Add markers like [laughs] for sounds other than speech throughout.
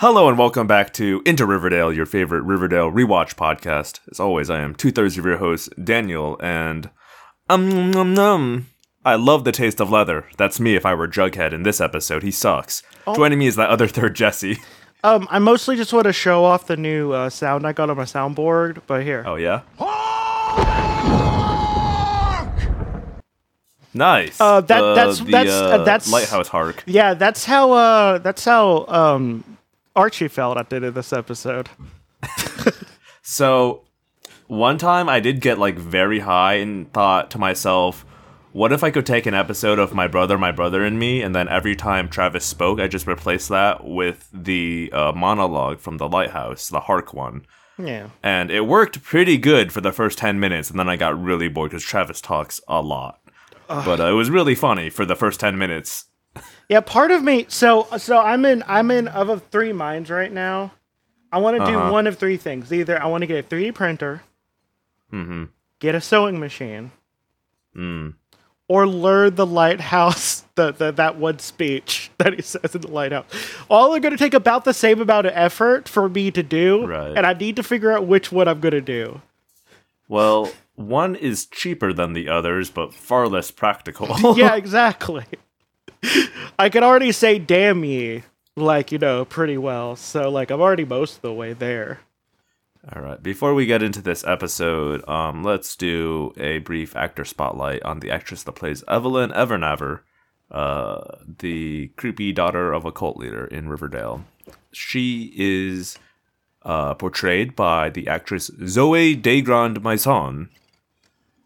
Hello and welcome back to Into Riverdale, your favorite Riverdale rewatch podcast. As always, I am two thirds of your host, Daniel, and um num num. I love the taste of leather. That's me if I were Jughead in this episode. He sucks. Joining me is that other third Jesse. Um, I mostly just want to show off the new uh, sound I got on my soundboard, but here. Oh yeah. Nice. Uh, that- The- that's- the, that's- uh, uh, that's- lighthouse hark. Yeah, that's how uh that's how um Archie felt at the end of this episode. [laughs] So, one time I did get like very high and thought to myself, what if I could take an episode of My Brother, My Brother and Me, and then every time Travis spoke, I just replaced that with the uh, monologue from The Lighthouse, the Hark one. Yeah. And it worked pretty good for the first 10 minutes, and then I got really bored because Travis talks a lot. But uh, it was really funny for the first 10 minutes. Yeah, part of me so so I'm in I'm in of three minds right now. I want to do Uh-huh. one of three things. Either I want to get a 3D printer, Mm-hmm. get a sewing machine, Mm. or lure the lighthouse [laughs] the, the that one speech that he says in the lighthouse. All are going to take about the same amount of effort for me to do, Right. and I need to figure out which one I'm going to do. Well, one is cheaper than the others, but far less practical. [laughs] yeah, [laughs] exactly. I can already say damn ye, like, you know, pretty well. So, like, I'm already most of the way there. All right. Before we get into this episode, um, let's do a brief actor spotlight on the actress that plays Evelyn Evernever, uh, the creepy daughter of a cult leader in Riverdale. She is uh, portrayed by the actress Zoe Degrand Maison,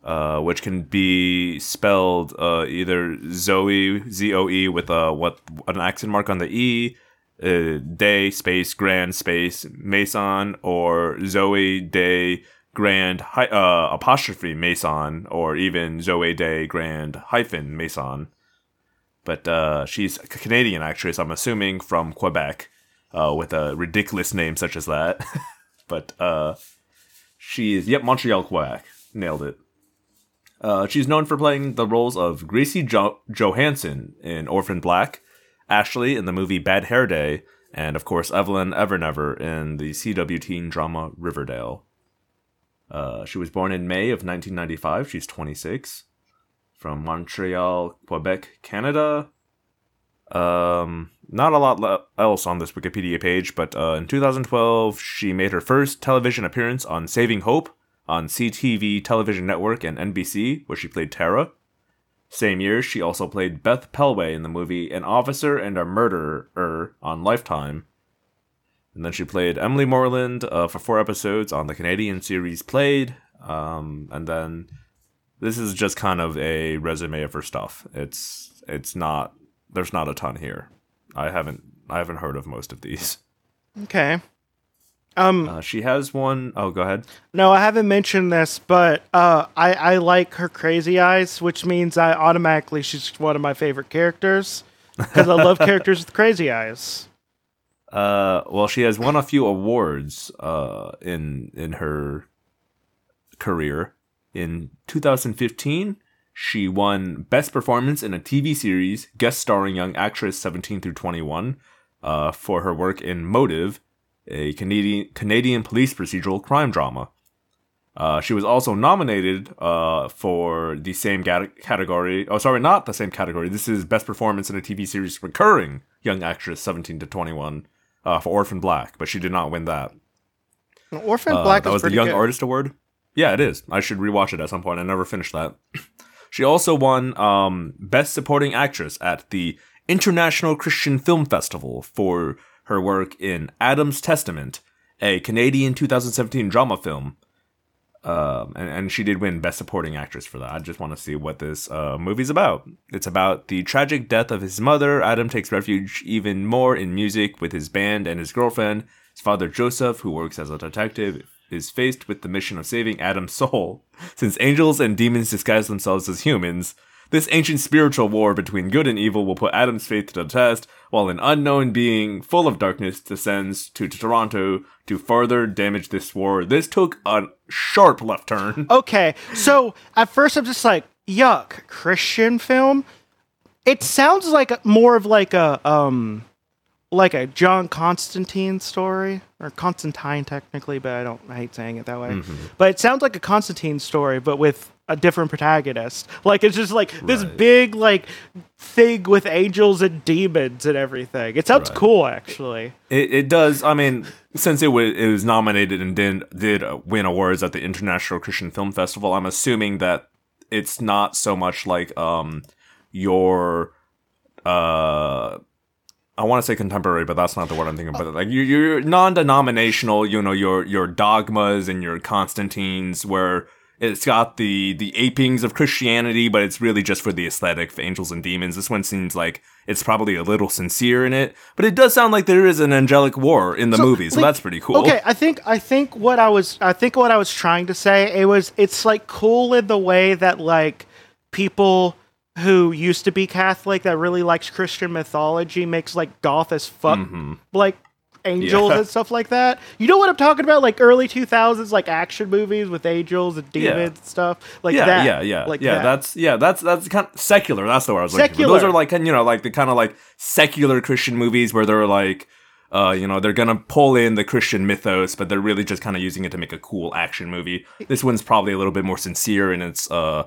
uh, which can be spelled uh, either Zoe Z O E with a what an accent mark on the E, uh, Day space Grand space Mason or Zoe Day Grand uh, apostrophe Mason or even Zoe Day Grand hyphen Mason. But uh, she's a Canadian actress, I'm assuming from Quebec, uh, with a ridiculous name such as that. [laughs] but she is yep Montreal Quebec, nailed it. Uh, she's known for playing the roles of Gracie jo- Johansen in Orphan Black, Ashley in the movie Bad Hair Day, and of course Evelyn Evernever in the CW teen drama Riverdale. Uh, she was born in May of 1995. She's 26, from Montreal, Quebec, Canada. Um, not a lot le- else on this Wikipedia page, but uh, in 2012 she made her first television appearance on Saving Hope on CTV Television Network and NBC, where she played Tara. Same year, she also played Beth Pelway in the movie An Officer and a Murderer on Lifetime. And then she played Emily Moreland uh, for four episodes on the Canadian series Played. Um, and then this is just kind of a resume of her stuff. It's it's not there's not a ton here. I haven't I haven't heard of most of these. Okay. Um, Uh, she has one oh go ahead. no, I haven't mentioned this, but uh, I, I like her crazy eyes, which means I automatically she's one of my favorite characters because I love [laughs] characters with crazy eyes. Uh, well, she has won a few awards uh, in in her career. In 2015, she won Best Performance in a TV Series, guest starring young actress 17 through 21, uh, for her work in Motive, a Canadian Canadian police procedural crime drama. Uh, she was also nominated uh, for the same gat- category. Oh, sorry, not the same category. This is Best Performance in a TV Series Recurring Young Actress 17 to 21 uh, for Orphan Black, but she did not win that. Orphan Uh, Black that is was the Young good. Artist Award. Yeah, it is. I should rewatch it at some point. I never finished that. she also won um, Best Supporting Actress at the International Christian Film Festival for her work in Adam's Testament, a Canadian 2017 drama film. Um, and, and she did win Best Supporting Actress for that. I just want to see what this uh, movie's about. It's about the tragic death of his mother. Adam takes refuge even more in music with his band and his girlfriend. His father, Joseph, who works as a detective, is faced with the mission of saving Adam's [laughs] soul. Since angels and demons disguise themselves as humans, this ancient spiritual war between good and evil will put Adam's faith to the test, while an unknown being full of darkness descends to Toronto to further damage this war. This took a sharp left turn. [laughs] Okay, so at first I'm just like, yuck, Christian film. It sounds like a- more of like a um, like a John Constantine story or Constantine technically, but I don't I hate saying it that way. Mm-hmm. But it sounds like a Constantine story, but with a different protagonist. Like it's just like this Right. big like thing with angels and demons and everything. It sounds Right. cool actually. It, it does. I mean, since it was it was nominated and did did uh, win awards at the International Christian Film Festival, I'm assuming that it's not so much like um your uh. I want to say contemporary, but that's not the word I'm thinking. But like your your non-denominational, you know, your your dogmas and your Constantines, where it's got the the apings of Christianity, but it's really just for the aesthetic of angels and demons. This one seems like it's probably a little sincere in it, but it does sound like there is an angelic war in the movie, so like, that's pretty cool. Okay, I think I think what I was I think what I was trying to say it was it's like cool in the way that like people who used to be Catholic that really likes Christian mythology makes like goth as fuck mm-hmm. like angels. Yeah. and stuff like that. You know what I'm talking about? Like early 2000s like action movies with angels and Yeah. demons and stuff like yeah, that. yeah, yeah, like yeah. that. That's yeah, that's that's kind of secular. That's the word I was looking for. Those are like you know like the kind of like secular Christian movies where they're like. Uh, you know, they're gonna pull in the Christian mythos, but they're really just kind of using it to make a cool action movie. This one's probably a little bit more sincere in its uh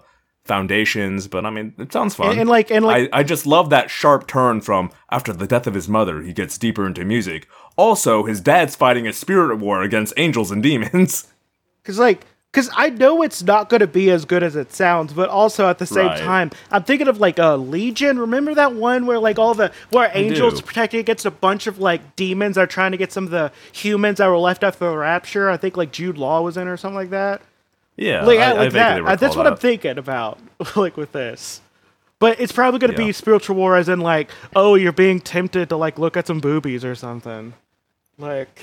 foundations, but I mean, it sounds fun. And- and like- and like- I, I just love that sharp turn from after the death of his mother, he gets deeper into music. Also, his dad's fighting a spirit war against angels and demons. [laughs] Cause like, cause I know it's not gonna be as good as it sounds, but also at the same Right. time, I'm thinking of like a Legion. Remember that one where like all the where angels protecting against a bunch of like demons are trying to get some of the humans that were left after the rapture. I think like Jude Law was in or something like that. Yeah, Like, I, I like vaguely that. That's what I'm thinking about, [laughs] like with this. But it's probably gonna Yeah. be spiritual war, as in like, oh, you're being tempted to like look at some boobies or something. Like,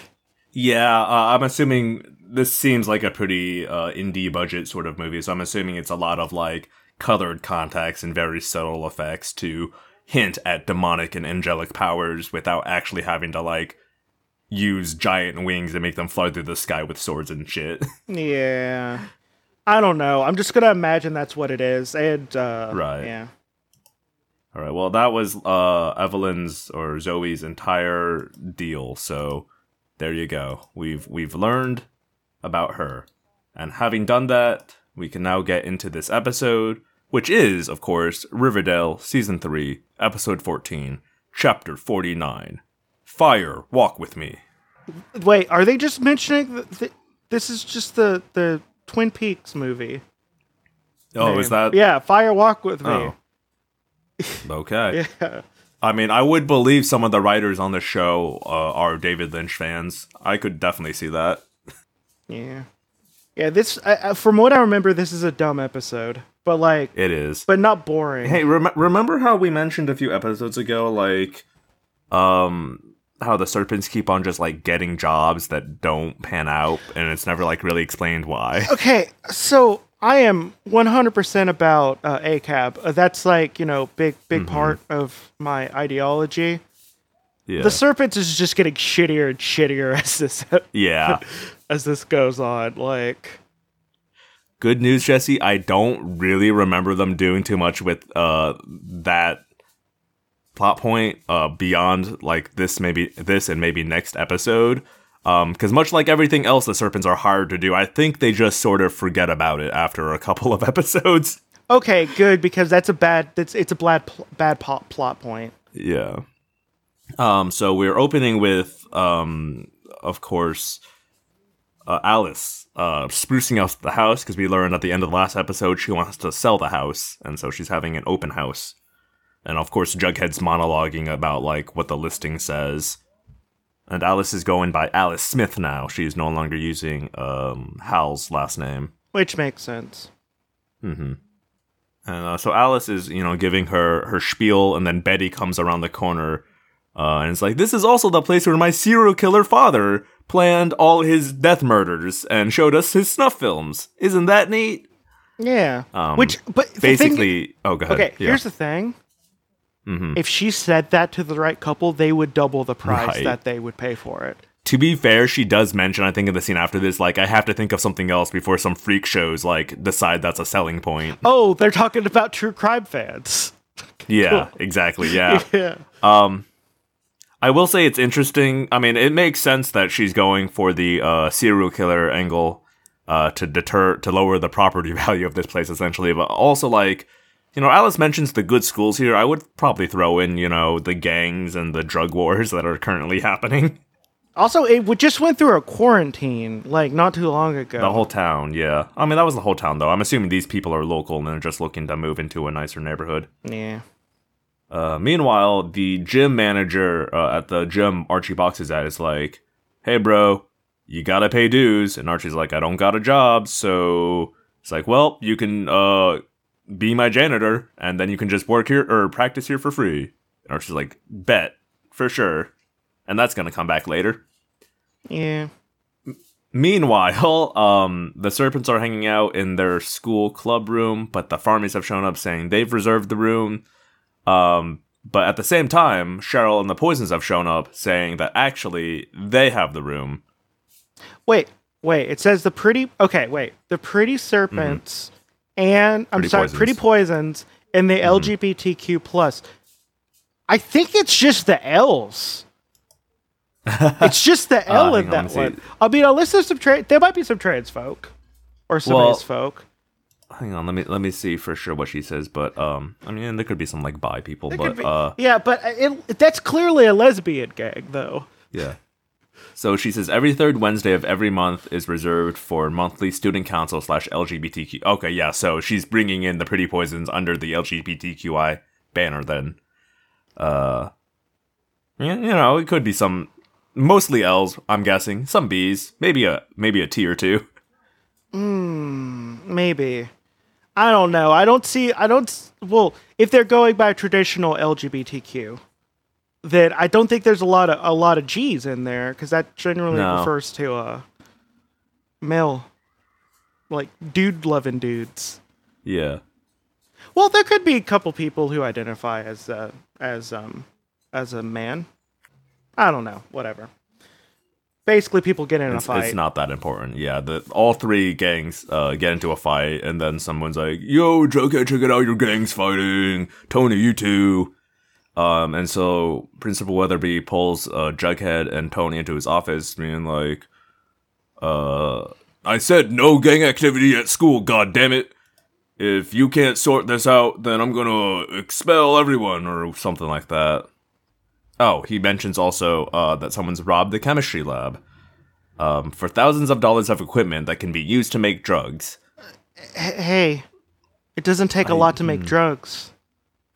Yeah, uh, I'm assuming this seems like a pretty uh, indie budget sort of movie, so I'm assuming it's a lot of like colored contacts and very subtle effects to hint at demonic and angelic powers without actually having to like use giant wings and make them fly through the sky with swords and shit. [laughs] Yeah. I don't know. I'm just gonna imagine that's what it is. And uh Right. Yeah. All right, well that was uh, Evelyn's or Zoe's entire deal, so there you go. We've we've learned about her. And having done that, we can now get into this episode, which is, of course, Riverdale Season 3, Episode 14, Chapter 49. Fire, walk with me. Wait, are they just mentioning th- th- this is just the the Twin Peaks movie? Oh, is that? Yeah, Fire Walk with Me. Oh. [laughs] Okay. Yeah. I mean, I would believe some of the writers on the show uh, are David Lynch fans. I could definitely see that. Yeah. Yeah, this I, I, from what I remember this is a dumb episode, but like It is. but not boring. Hey, rem- remember how we mentioned a few episodes ago, like, um, how the serpents keep on just like getting jobs that don't pan out, and it's never like really explained why. [laughs] Okay, so I am 100% about uh, ACAB. Uh, that's like, you know, big big Mm-hmm. part of my ideology. Yeah, The serpents is just getting shittier and shittier [laughs] as this yeah. [laughs] as this goes on. Like, Good news, Jesse. I don't really remember them doing too much with uh that plot point uh beyond like this maybe this and maybe next episode. Um, because much like everything else the serpents are hard to do, I think they just sort of forget about it after a couple of [laughs] episodes. okay, good because that's a bad that's it's a bad pl- bad po- plot point. Yeah. Um, so we're opening with, um, of course, uh, Alice uh, sprucing up the house because we learned at the end of the last episode she wants to sell the house, and so she's having an open house. And of course, Jughead's monologuing about like what the listing says. And Alice is going by Alice Smith now. She's no longer using um, Hal's last name. Which makes sense. And uh, so Alice is, you know, giving her her spiel, and then Betty comes around the corner, uh, and it's like, "This is also the place where my serial killer father planned all his death murders and showed us his snuff films. Isn't that neat?" Yeah. Um, Which but the thing- Basically, oh, go ahead. Okay, Yeah. Mm-hmm. here's the thing. If she said that to the right couple, they would double the price Right. that they would pay for it. to be fair, she does mention, I think, in the scene after this, like, I have to think of something else before some freak shows like decide that's a selling point. Oh, they're talking about true crime fans. [laughs] Yeah, exactly. Yeah. [laughs] Yeah. Um, I will say it's interesting. I mean, it makes sense that she's going for the uh, serial killer angle uh, to deter to lower the property [laughs] value of this place, essentially. But also, like, you know, Alice mentions the good schools here. I would probably throw in, you know, the gangs and the drug wars [laughs] that are currently happening. Also, it w- just went through a quarantine like not too long ago. The whole town, yeah. I mean, that was the whole town, though. I'm assuming these people are local and they're just looking to move into a nicer neighborhood. yeah. Uh, meanwhile, the gym manager uh, at the gym Archie boxes at is like, "Hey, bro, you gotta pay dues." And Archie's like, "I don't got a job, so it's like, well, you can uh be my janitor, and then you can just work here or practice here for free." And Archie's like, "Bet for sure," and that's gonna come back later. Yeah. Meanwhile, [laughs] um, the serpents are hanging out in their school club room, but the farmies have shown up saying they've reserved the room. Um, but at the same time, Cheryl and the poisons have shown up saying that actually they have the room. Wait, wait. It says the pretty. Okay, wait. The pretty serpents and I'm Pretty sorry, poisons. Mm-hmm. pretty poisons and the LGBTQ plus. I think it's just the L's. [laughs] it's just the L Uh, in hang on, that one. I mean, unless there's some trans, there might be some trans folk or some Well- folk. Hang on, let me let me see for sure what she says. But um, I mean, there could be some like bi people, There but be- uh, yeah, but it, that's clearly a lesbian gang, though. Yeah. So she says every third Wednesday of every month is reserved for monthly student council slash LGBTQ. Okay, yeah. So she's bringing in the pretty poisons under the LGBTQI banner. Then, uh, you know, it could be some, mostly L's. I'm guessing some B's, maybe a maybe a T or two. Maybe. I don't know. I don't see. I don't. Well, if they're going by traditional LGBTQ, then I don't think there's a lot of a lot of G's in there because that generally No. refers to uh, male, like dude loving dudes. Yeah. Well, there could be a couple people who identify as uh, as um as a man. I don't know. Whatever. Basically, people get in a fight. it's not that important. Yeah, the all three gangs uh, get into a fight, and then someone's like, "Yo, Jughead, check it out! Your gang's fighting. Tony, you too." Um, and so Principal Weatherby pulls uh, Jughead and Tony into his office, being like, "Uh, I said no gang activity at school. God damn it! If you can't sort this out, then I'm gonna expel everyone or something like that." Oh, he mentions also uh, that someone's robbed the chemistry lab um, for thousands of dollars of equipment that can be used to make drugs. Hey, it doesn't take a lot to make drugs.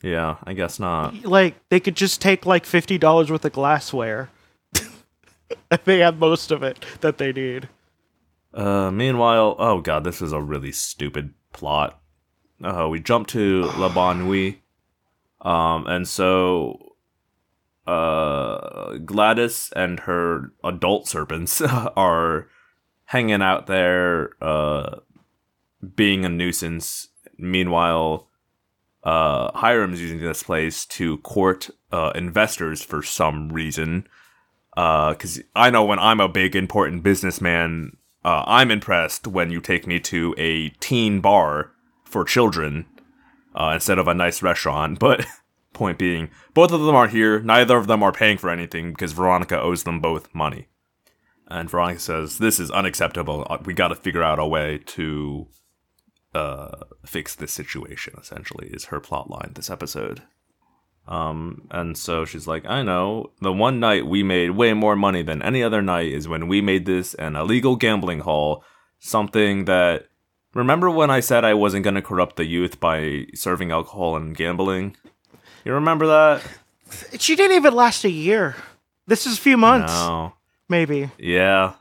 Yeah, I guess not. like they could just take like fifty dollars worth of glassware. [laughs] and they have most of it that they need. Uh, meanwhile, oh god, this is a really stupid plot. Uh, we jump to [sighs] La Bonne Nuit, um, and so uh, Gladys and her adult serpents [laughs] are hanging out there, uh, being a nuisance. Meanwhile, uh, Hiram's using this place to court uh, investors for some reason. Because I know when I'm a big important businessman, uh, I'm impressed when you take me to a teen bar for children uh, instead of a nice restaurant. [laughs] But point being, both of them are here. Neither of them are paying for anything because Veronica owes them both money. And Veronica says, This is unacceptable. Uh, We got to figure out a way to uh, fix this situation, essentially, is her plot line this episode. Um, and so she's like, I know, the one night we made way more money than any other night is when we made this an illegal gambling hall, something that. Remember when I said I wasn't going to corrupt the youth by serving alcohol and gambling? You remember that? She didn't even last a year. This is a few months, No. maybe, Yeah.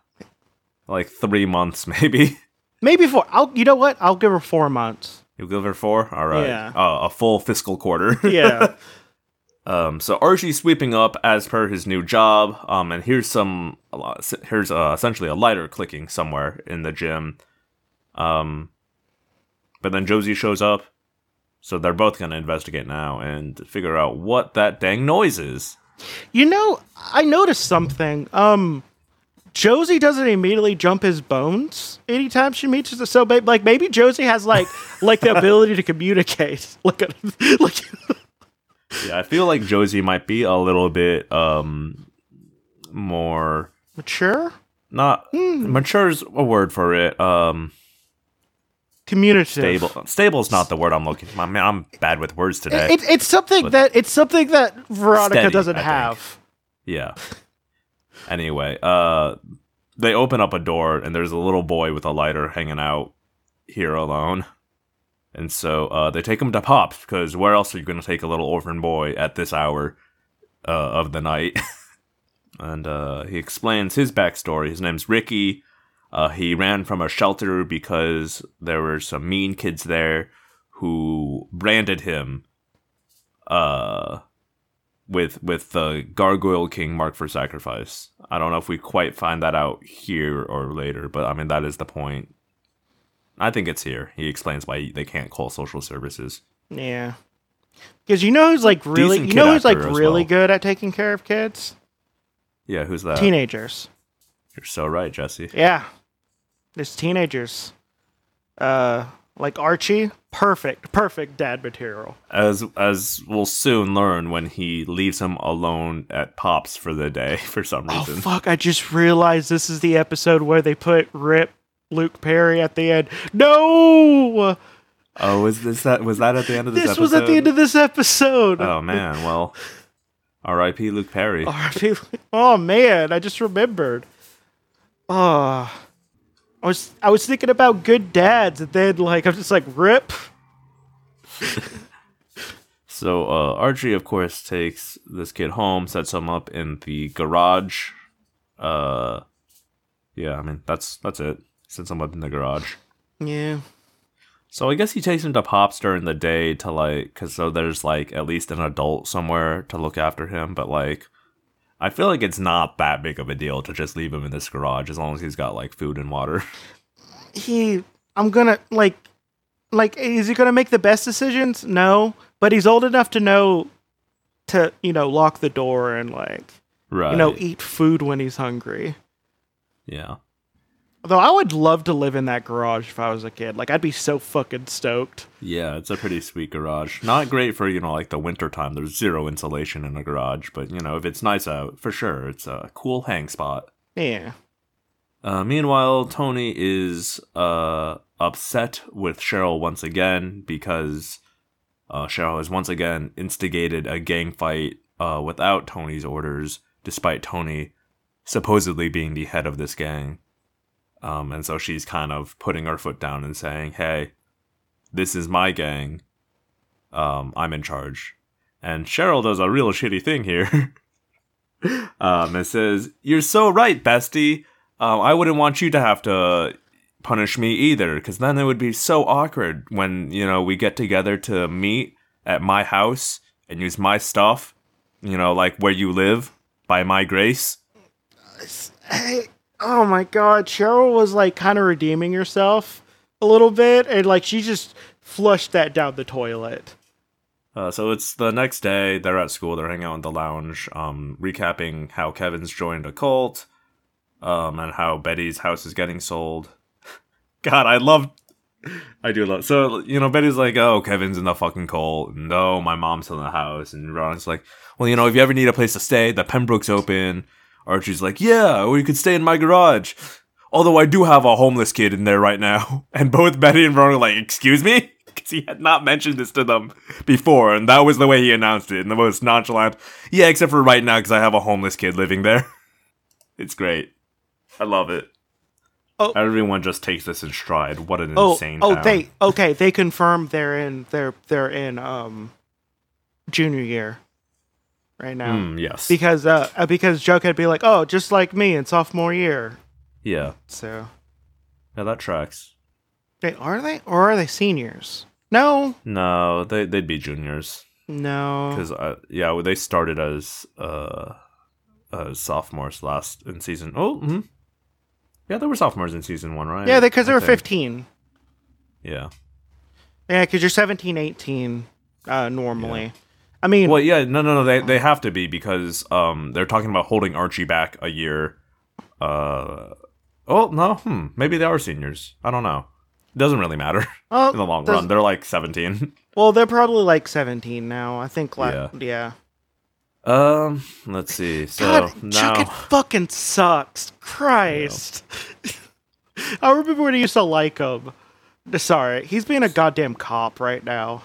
Like three months, [laughs] maybe. Maybe four. I'll. You know what? I'll give her four months. You'll give her four? All right. Yeah. Uh, a full fiscal quarter. [laughs] Yeah. Um, so Archie's sweeping up as per his new job. Um, and here's some, here's uh, essentially a lighter clicking somewhere in the gym. Um, but then Josie shows up, so they're both gonna investigate now and figure out what that dang noise is. you know, I noticed something. Um, Josie doesn't immediately jump his bones anytime she meets us. So, ba- like, maybe Josie has like [laughs] like the ability to communicate. [laughs] Like, a, [laughs] like yeah, I feel like Josie might be a little bit um more Mature? not mature's a word for it. Um Communicative. stable Stable is not the word I'm looking for. I mean, I'm bad with words today. It, it's something But- that it's something that Veronica Steady, doesn't I think. have. Yeah. Anyway, uh they open up a door and there's a little boy with a lighter hanging out here alone. And so uh they take him to Pops because where else are you going to take a little orphan boy at this hour uh, of the night? [laughs] and uh he explains his backstory. His name's Ricky. Uh he ran from a shelter because there were some mean kids there who branded him uh with with the gargoyle king marked for sacrifice. I don't know if we quite find that out here or later, but I mean that is the point. I think it's here. He explains why they can't call social services. Yeah. Because you know who's like really, Decent you know who's like really well. good at taking care of kids? Yeah, who's that? Teenagers. You're so right, Jesse. Yeah. There's teenagers. Uh, like Archie, perfect, perfect dad material. As as we'll soon learn when he leaves him alone at Pops for the day [laughs] for some reason. Oh reason. fuck! I just realized this is the episode where they put Rip Luke Perry at the end. No, Oh, was this that was that at the end of this, episode? this episode? was at the end of this episode. Oh man, well, R.I.P. Luke Perry. R.I.P. Oh man, I just remembered. Oh, I was I was thinking about good dads, and then like I'm just like Rip. [laughs] So uh, Archie, of course, takes this kid home, sets him up in the garage. Uh, yeah, I mean that's that's it. Sets him up in the garage. Yeah. So I guess he takes him to Pops during the day to like, cause so there's like at least an adult somewhere to look after him. But like, I feel like it's not that big of a deal to just leave him in this garage as long as he's got like food and water. [laughs] he I'm gonna like like is he gonna make the best decisions? No. But he's old enough to know to, you know, lock the door and like right. you know, eat food when he's hungry. yeah. Although I would love to live in that garage if I was a kid. Like I'd be so fucking stoked. Yeah, it's a pretty sweet garage. Not great for, you know, like the winter time. There's zero insulation in a garage, but you know, if it's nice out, for sure, it's a cool hang spot. Yeah. Uh, meanwhile, Tony is uh, upset with Cheryl once again because uh, Cheryl has once again instigated a gang fight uh, without Tony's orders, despite Tony supposedly being the head of this gang. Um, and so she's kind of putting her foot down and saying, "Hey, this is my gang. Um, I'm in charge." And Cheryl does a real shitty thing here. [laughs] um, and says, "You're so right, bestie. Um, I wouldn't want you to have to punish me either, because then it would be so awkward when you know we get together to meet at my house and use my stuff. You know, like where you live by my grace." Hey, oh my god, Cheryl was like kind of redeeming herself a little bit and like she just flushed that down the toilet. Uh, so it's the next day. They're at school. They're hanging out in the lounge, um, recapping how Kevin's joined a cult, um, and how Betty's house is getting sold. [laughs] God, I love, I do love. So you know, Betty's like, "Oh, Kevin's in the fucking cult." No, my mom's in the house, and Ron's like, "Well, you know, if you ever need a place to stay, the Pembroke's open." Archie's like, "Yeah, or you could stay in my garage." Although I do have a homeless kid in there right now, [laughs] and both Betty and Ron are like, "Excuse me." [laughs] Because he had not mentioned this to them before, and that was the way he announced it in the most nonchalant. Yeah, except for right now, because I have a homeless kid living there. [laughs] It's great. I love it. Oh. Everyone just takes this in stride. What an Oh, insane. oh, town. they okay. They confirm they're in they're they're in um junior year right now Mm, yes. because uh uh, because Joe could be like, oh, just like me in sophomore year. yeah. So Yeah, that tracks. they are they or are they seniors? No, No, they they'd be juniors no. because uh, yeah, they started as uh, uh sophomores last in season. Oh, mhm. yeah, there were sophomores in season one, right? Yeah, because they I were think. 15. Yeah. Yeah, because you're 17, 18 uh, normally. I mean, Well, yeah, no, no, no. They they have to be because um they're talking about holding Archie back a year. Uh oh no, hmm, maybe they are seniors. I don't know. Doesn't really matter [laughs] in the long run. They're like 17. [laughs] Well, they're probably like 17 now. I think. Like, Yeah. yeah. Um, let's see. So God, now, Jughead fucking sucks. Christ. [laughs] I remember when I used to like him. Sorry, he's being a goddamn cop right now.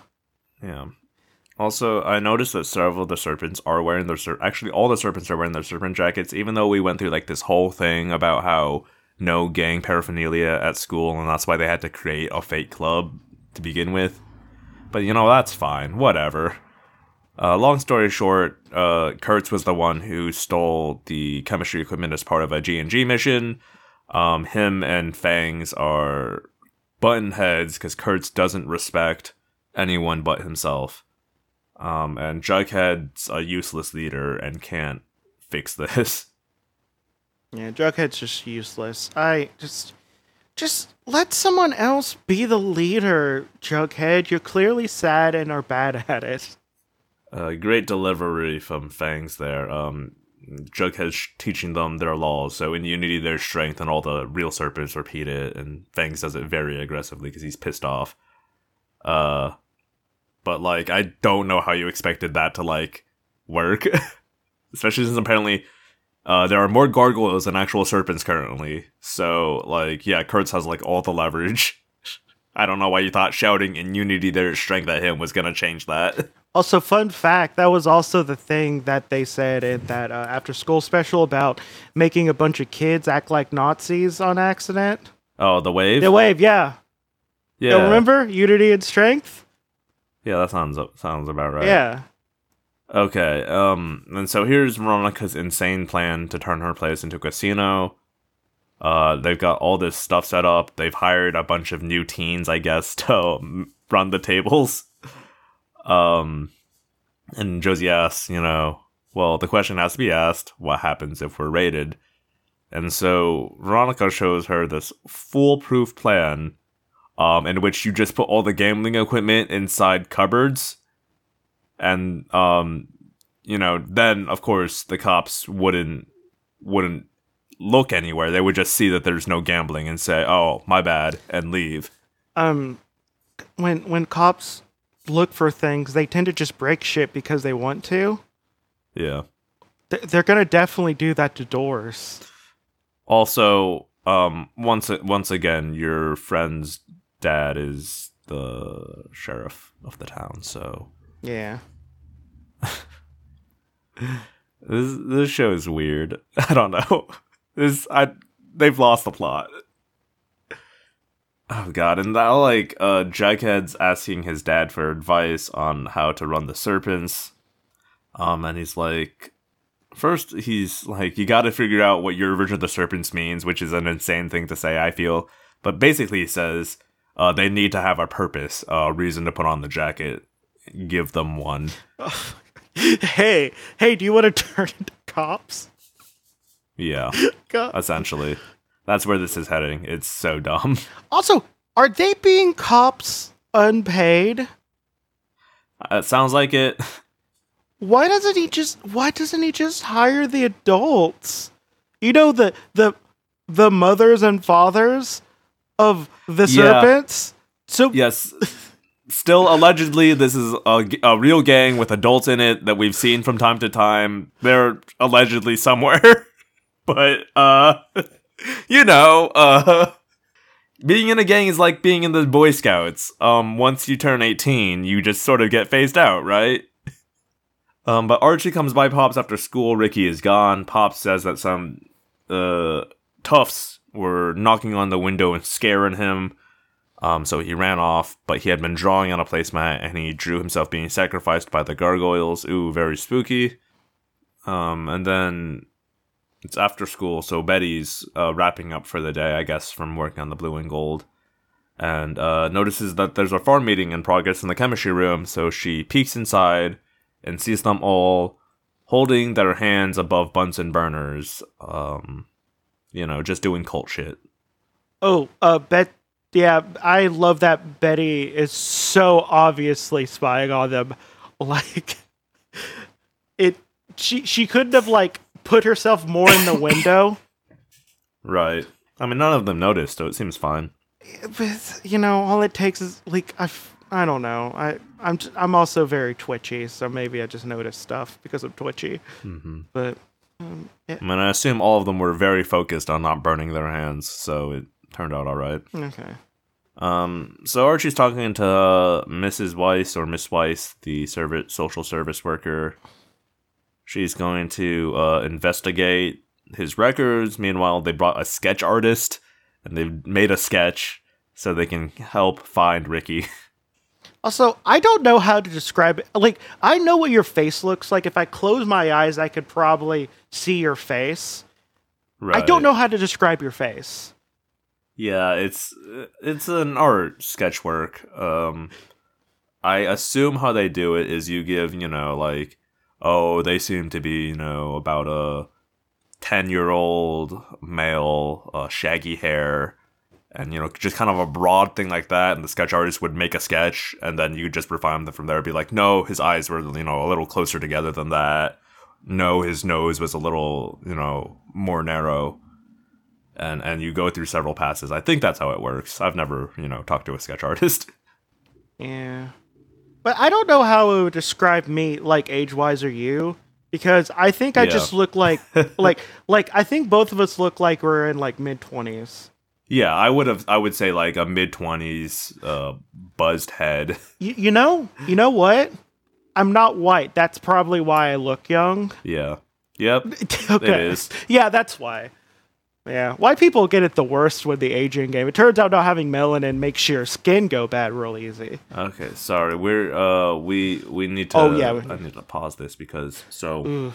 yeah. Also, I noticed that several of the serpents are wearing their ser- actually all the serpents are wearing their serpent jackets, even though we went through like this whole thing about how no gang paraphernalia at school, and that's why they had to create a fake club to begin with. But you know that's fine, whatever. Uh, long story short, uh, Kurtz was the one who stole the chemistry equipment as part of a G&G mission. Um, him and Fangs are button heads because Kurtz doesn't respect anyone but himself. Um, and Jughead's a useless leader and can't fix this. [laughs] Yeah, Jughead's just useless. I just. Just let someone else be the leader, Jughead. You're clearly sad and are bad [laughs] at it. Uh, great delivery from Fangs there. Um, Jughead's teaching them their laws, so in Unity their strength, and all the real serpents repeat it, and Fangs does it very aggressively because he's pissed off. Uh, but like, I don't know how you expected that to like work, [laughs] especially since apparently uh, there are more gargoyles than actual serpents currently. So like, yeah, Kurtz has like all the leverage. [laughs] I don't know why you thought shouting in Unity their strength at him was gonna change that. [laughs] Also, fun fact that was also the thing that they said in that uh, after school special about making a bunch of kids act like Nazis on accident. Oh, the wave. The wave, yeah. Yeah, Yeah. Remember? Unity and strength? Yeah, that sounds sounds about right. Yeah. Okay. Um. And so here's Veronica's insane plan to turn her place into a casino. Uh, they've got all this stuff set up. They've hired a bunch of new teens, I guess, [laughs] to run the tables. Um, and Josie asks, you know, well, the question has to be asked: What happens if we're raided? And so Veronica shows her this foolproof plan, um, in which you just put all the gambling equipment inside cupboards and um you know then of course the cops wouldn't wouldn't look anywhere they would just see that there's no gambling and say oh my bad and leave Um, when when cops look for things, they tend to just break shit because they want to. yeah Th- They're gonna definitely do that to doors. also um once once again your friend's dad is the sheriff of the town so. Yeah. [laughs] this this show is weird. [laughs] I don't know. [laughs] This i they've lost the plot. Oh god. And now like uh jughead's asking his dad for advice on how to run the serpents. Um and he's like first he's like you gotta figure out what your version of the serpents means which is an insane thing to say i feel. But basically he says uh they need to have a purpose a reason to put on the jacket give them one [laughs] hey, hey, do you want to [laughs] turn into cops? yeah [laughs] God. essentially. That's where this is heading. It's so dumb. Also, are they being cops unpaid? It sounds like it. Why doesn't he just why doesn't he just hire the adults? You know the the the mothers and fathers of the Yeah. serpents? So Yes. Still, allegedly, this is a, a real gang with adults in it that we've seen from time to time. They're allegedly somewhere. [laughs] but, uh, [laughs] you know, uh, being in a gang is like being in the Boy Scouts. Um, once you turn 18, you just sort of get phased out, right? Um, but Archie comes by Pops after school. Ricky is gone. Pops says that some uh, toughs were knocking on the window and scaring him. Um, so he ran off, but he had been drawing on a placemat and he drew himself being sacrificed by the gargoyles. Ooh, very spooky. Um, and then it's after school, so Betty's uh, wrapping up for the day, I guess, from working on the blue and gold. And uh, notices that there's a farm meeting in progress in the chemistry room, so she peeks inside and sees them all holding their hands above Bunsen burners. Um, you know, just doing cult shit. oh, uh Bet yeah, I love that Betty is so obviously spying on them. [laughs] Like it she she couldn't have like put herself more in the [laughs] window. Right. I mean, none of them noticed, so it seems fine. but you know, all it takes is like I. I don't know. I I'm I'm also very twitchy, so maybe I just notice stuff because I'm twitchy. Mm-hmm. But um, yeah, I mean, I assume all of them were very focused on not burning their hands, so it turned out all right. okay. Um, so Archie's talking to uh, Mrs. Weiss or Miss Weiss, the service social service worker. She's going to uh, investigate his records. Meanwhile, they brought a sketch artist and they've made a sketch so they can help find Ricky. [laughs] Also, I don't know how to describe it. Like, I know what your face looks like. If I close my eyes, I could probably see your face. right. I don't know how to describe your face. Yeah, it's it's an art sketch work. Um, I assume how they do it is you give you know like oh they seem to be you know about a ten year old male, uh, shaggy hair, and you know just kind of a broad thing like that, and the sketch artist would make a sketch, and then you just refine them from there. Be like, no, his eyes were you know a little closer together than that. No, his nose was a little you know more narrow and and you go through several passes. I think that's how it works. I've never, you know, talked to a sketch [laughs] artist. Yeah. But I don't know how it would describe me, like age wise or you, because I think I Yeah. just look like, [laughs] like, like I think both of us look like we're in like mid twenties. Yeah, I would have I would say like a mid 20s uh buzzed head. [laughs] You, you know, you know what? I'm not white. That's probably why I look young. yeah. Yep. [laughs] okay. It is. Yeah, that's why. Yeah, white people get it the worst with the aging game. It turns out not having melanin makes your skin go bad real easy. Okay, sorry. We're uh we we need to Oh, yeah, I need to pause this because so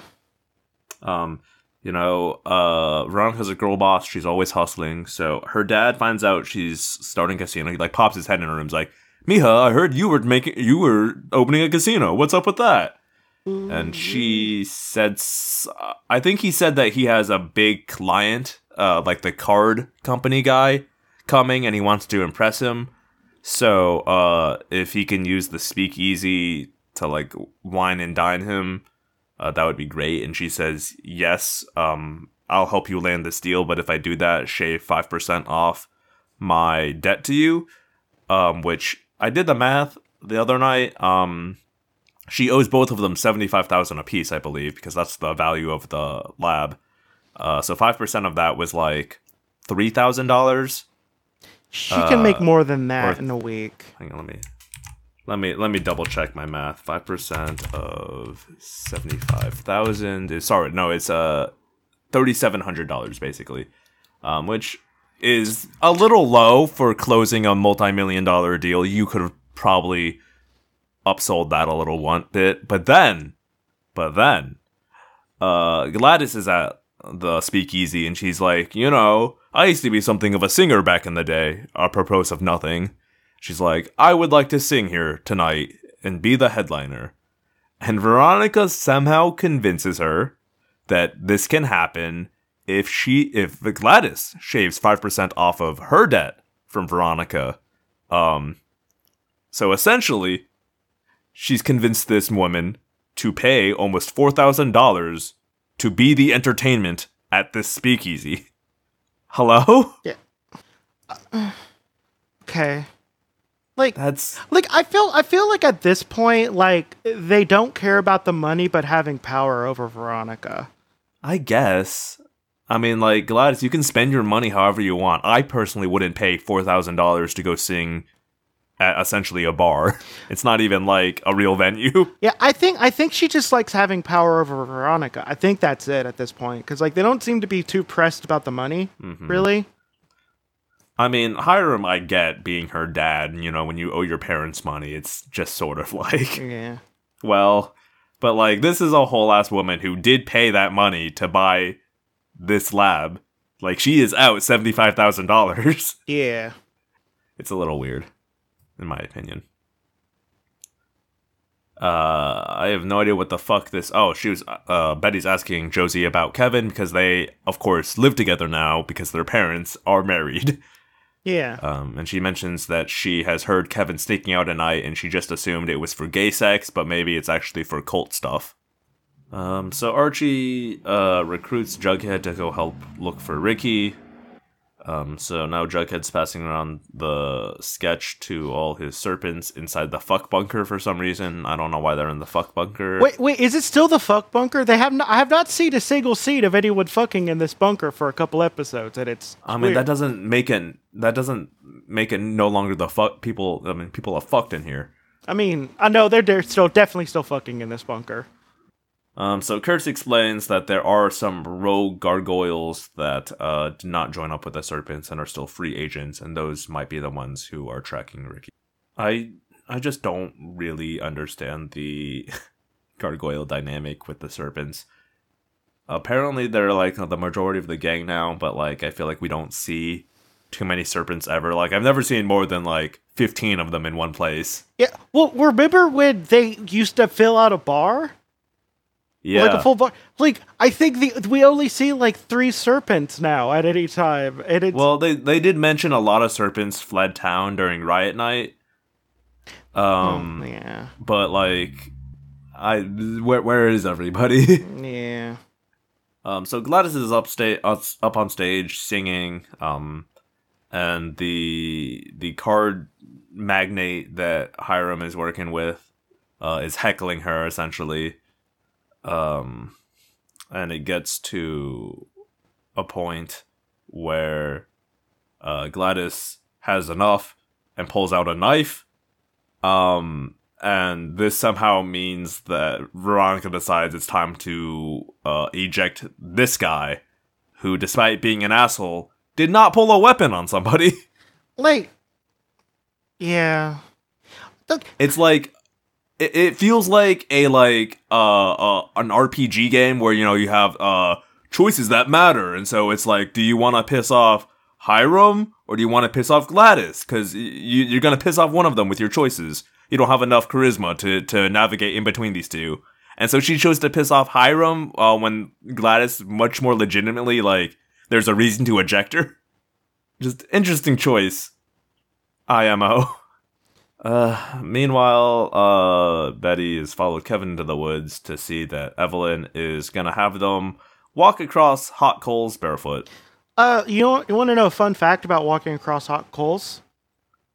Ugh. um you know, uh Veronica's a girl boss, she's always hustling. So her dad finds out she's starting a casino. He like pops his head in her room, he's like, Mija, I heard you were making you were opening a casino. What's up with that? and she said I think he said that he has a big client uh like the card company guy coming and he wants to impress him so uh if he can use the speakeasy to like wine and dine him uh, that would be great and she says yes um i'll help you land this deal but if i do that shave 5% off my debt to you um which i did the math the other night um she owes both of them 75,000 apiece, I believe, because that's the value of the lab. Uh, so 5% of that was like $3,000. She can make Uh, more than that or- in a week. Hang on, let me let me let me double check my math. 5% of 75,000 is sorry, no, it's uh $3700 basically. Um, which is a little low for closing a multi-million dollar deal. You could have probably upsold that a little one bit, but then, but then, uh, Gladys is at the speakeasy and she's like, you know, I used to be something of a singer back in the day. Apropos of nothing, she's like, I would like to sing here tonight and be the headliner. And Veronica somehow convinces her that this can happen if she if Gladys shaves 5% off of her debt from Veronica. Um so essentially she's convinced this woman to pay almost $4,000 to be the entertainment at this speakeasy. [laughs] Hello? Yeah. Okay. Like That's like I feel I feel like at this point like they don't care about the money but having power over Veronica. I guess. I mean, like Gladys, you can spend your money however you want. I personally wouldn't pay four thousand dollars to go sing at essentially a bar. [laughs] It's not even like a real venue. [laughs] Yeah, I think I think she just likes having power over Veronica. I think that's it at this point cuz like they don't seem to be too pressed about the money, Mhm. really. I mean, Hiram, I get being her dad. You know, when you owe your parents money, it's just sort of [laughs] like, Yeah. well, but like this is a whole ass woman who did pay that money to buy this lab. Like she is out seventy five thousand dollars. [laughs] Yeah. It's a little weird, in my opinion. Uh, I have no idea what the fuck this. Oh, she was. Uh, Betty's asking Josie about Kevin because they, of course, live together now because their parents are married. [laughs] Yeah. Um, and she mentions that she has heard Kevin sneaking out at night, and she just assumed it was for gay sex, but maybe it's actually for cult stuff. Um, so Archie uh, recruits Jughead to go help look for Ricky. Um, so now Jughead's passing around the sketch to all his serpents inside the fuck bunker for some reason. I don't know why they're in the fuck bunker. Wait, wait, is it still the fuck bunker? They have not, I have not seen a single scene of anyone fucking in this bunker for a couple episodes, and it's. I mean, weird. that doesn't make it. That doesn't make it no longer the fuck people. I mean, people are fucked in here. I mean, I know they're, they're still definitely still fucking in this bunker. Um, so Kurtz explains that there are some rogue gargoyles that uh, did not join up with the serpents and are still free agents, and those might be the ones who are tracking Ricky. I I just don't really understand the [laughs] gargoyle dynamic with the serpents. Apparently, they're like the majority of the gang now, but like I feel like we don't see too many serpents ever. Like I've never seen more than like fifteen of them in one place. Yeah, well, remember when they used to fill out a bar? Yeah, Like a full bar? Like, I think the we only see like three serpents now at any time. And it's. Well, they they did mention a lot of serpents fled town during riot night. Um, yeah. but like, I where where is everybody? [laughs] Yeah. um, so Gladys is up, up on stage singing. Um, and the the card magnate that Hiram is working with, uh, is heckling her essentially. Um, and it gets to a point where uh, Gladys has enough and pulls out a knife. Um, and this somehow means that Veronica decides it's time to uh, eject this guy, who, despite being an asshole, did not pull a weapon on somebody. [laughs] Like. Yeah. It's like it, it feels like a like uh, uh an RPG game where you know you have uh choices that matter, and so it's like, do you want to piss off Hiram or do you want to piss off Gladys? Because you you're gonna piss off one of them with your choices. You don't have enough charisma to to navigate in between these two, and so she chose to piss off Hiram uh, when Gladys much more legitimately like there's a reason to eject her. Just interesting choice. IMO. [laughs] Uh, meanwhile, uh, Betty has followed Kevin into the woods to see that Evelyn is gonna have them walk across hot coals barefoot. uh, you know, you want to know a fun fact about walking across hot coals?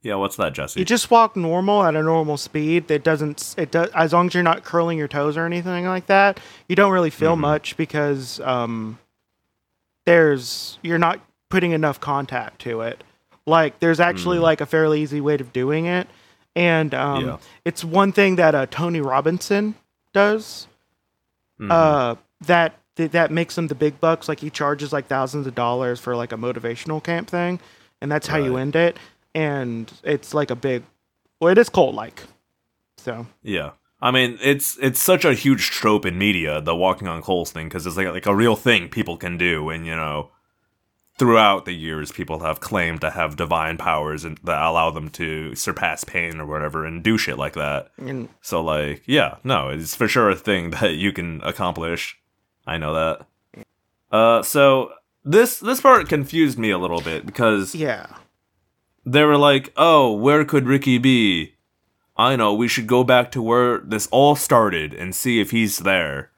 Yeah, what's that, Jesse? You just walk normal at a normal speed. It doesn't. It does as long as you're not curling your toes or anything like that. You don't really feel Mhm. much because um, there's you're not putting enough contact to it. Like there's actually Mm. like a fairly easy way of doing it, and um, Yeah. it's one thing that uh, Tony Robinson does. Mhm. Uh, that that that makes him the big bucks. Like he charges like thousands of dollars for like a motivational camp thing, and that's how you Right. end it. And it's like a big, well, it is cult like. So yeah. I mean, it's it's such a huge trope in media, the walking on coals thing, because it's like like a real thing people can do, and you know, throughout the years, people have claimed to have divine powers and that allow them to surpass pain or whatever, and do shit like that. and So like, yeah, no, it's for sure a thing [laughs] that you can accomplish. I know that. Uh, so this this part confused me a little bit because yeah, they were like, "Oh, where could Ricky be?" I know we should go back to where this all started and see if he's there.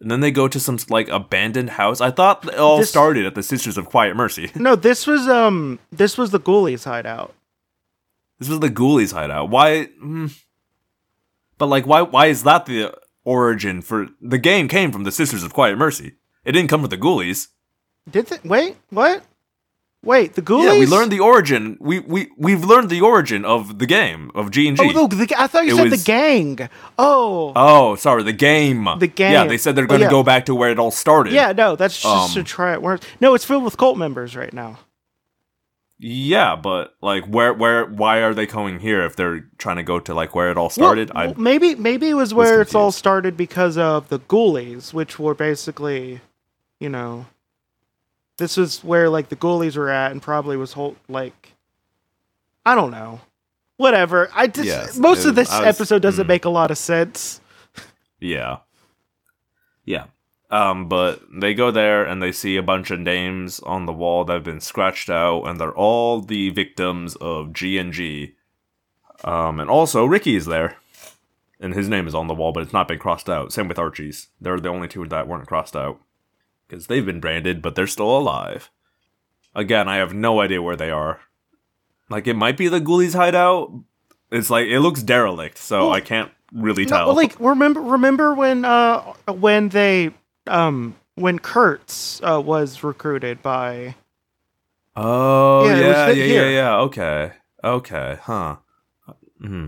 And then they go to some like abandoned house. I thought it all This- started at the Sisters of Quiet Mercy. [laughs] no, this was um, this was the Ghoulies hideout. This was the Ghoulies hideout. Why? Mm, but like, why? Why is that the origin for the game? Came from the Sisters of Quiet Mercy. It didn't come from the Ghoulies. Did they, wait, what? Wait, the Ghoulies? Yeah, we learned the origin. We we we've learned the origin of the game of G and G. Oh, the, I thought you It said was- the gang. Oh, Oh, sorry, the game. The game. Yeah, they said they're Oh, going to yeah. go back to where it all started. yeah, no, that's just to Um, try it worse. No, it's filled with cult members right now. Yeah, but like, where, where, why are they coming here if they're trying to go to like where it all started? Well, I well, maybe maybe it was where it's all started because of the Ghoulies, which were basically, you know, this was where like the Ghoulies were at, and probably was whole like, I don't know, whatever. I just Yes, most of this was- episode doesn't mm. make a lot of sense. Yeah. Yeah. Um, but they go there and they see a bunch of names on the wall that have been scratched out, and they're all the victims of G and G. Um, and also Ricky is there, and his name is on the wall, but it's not been crossed out. Same with Archie's; they're the only two that weren't crossed out because they've been branded, but they're still alive. again, I have no idea where they are. Like it might be the ghoulies hideout. It's like it looks derelict, so Well, I can't really tell. well, like remember remember when uh when they um when Kurtz uh, was recruited by oh Yeah, yeah, yeah, yeah, yeah. Okay, okay, huh. Hmm.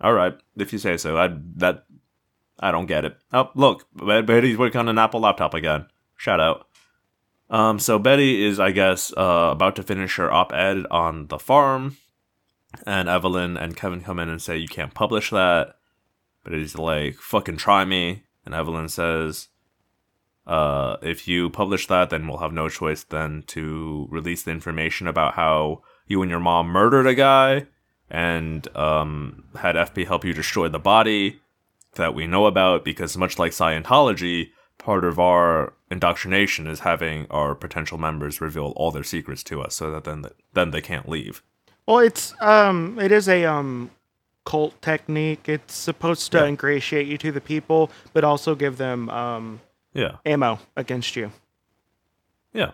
All right, if you say so. I that I don't get it. Oh, look, Bet- Betty's working on an Apple laptop again. Shout out. Um, so Betty is, I guess, uh, about to finish her op-ed on the farm, and Evelyn and Kevin come in and say you can't publish that. But he's like, "Fucking try me," and Evelyn says, "Uh, if you publish that, then we'll have no choice then to release the information about how you and your mom murdered a guy and um had FP help you destroy the body." that we know about because much like Scientology, part of our indoctrination is having our potential members reveal all their secrets to us so that then then they can't leave. Well, it's um, it is a um, cult technique. It's supposed to Yeah. ingratiate you to the people, but also give them um Yeah. ammo against you. Yeah.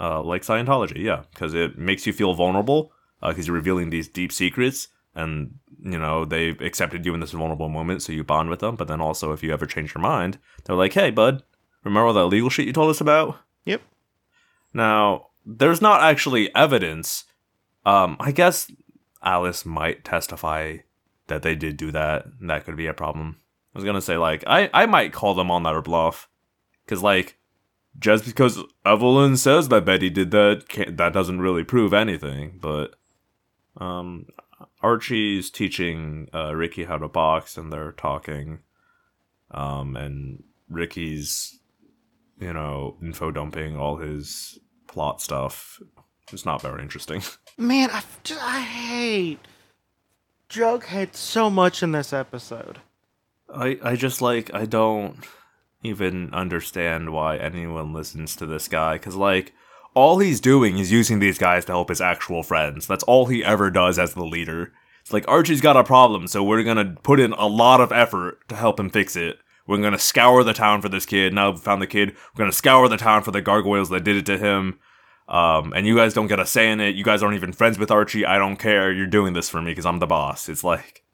Uh, like Scientology, yeah, because it makes you feel vulnerable because you're revealing these deep secrets, and you know they've accepted you in this vulnerable moment, so you bond with them. But then also, if you ever change your mind, they're like, "Hey, bud, remember all that legal shit you told us about?" Yep. Now, there's not actually evidence. Um, I guess Alice might testify that they did do that. and That could be a problem. I was gonna say like I I might call them on their bluff, because like just because Evelyn says that Betty did that, can't, that doesn't really prove anything. But um, Archie's teaching uh, Ricky how to box, and they're talking. Um, and Ricky's, you know, info dumping all his plot stuff. It's not very interesting. [laughs] Man, I f- just, I hate Jughead so much in this episode. I I just like I don't even understand why anyone listens to this guy because like all he's doing is using these guys to help his actual friends. That's all he ever does as the leader. It's like Archie's got a problem, so we're gonna put in a lot of effort to help him fix it. We're gonna scour the town for this kid. Now we found the kid. We're gonna scour the town for the gargoyles that did it to him. Um, and you guys don't get a say in it. You guys aren't even friends with Archie. I don't care. You're doing this for me because I'm the boss. It's like.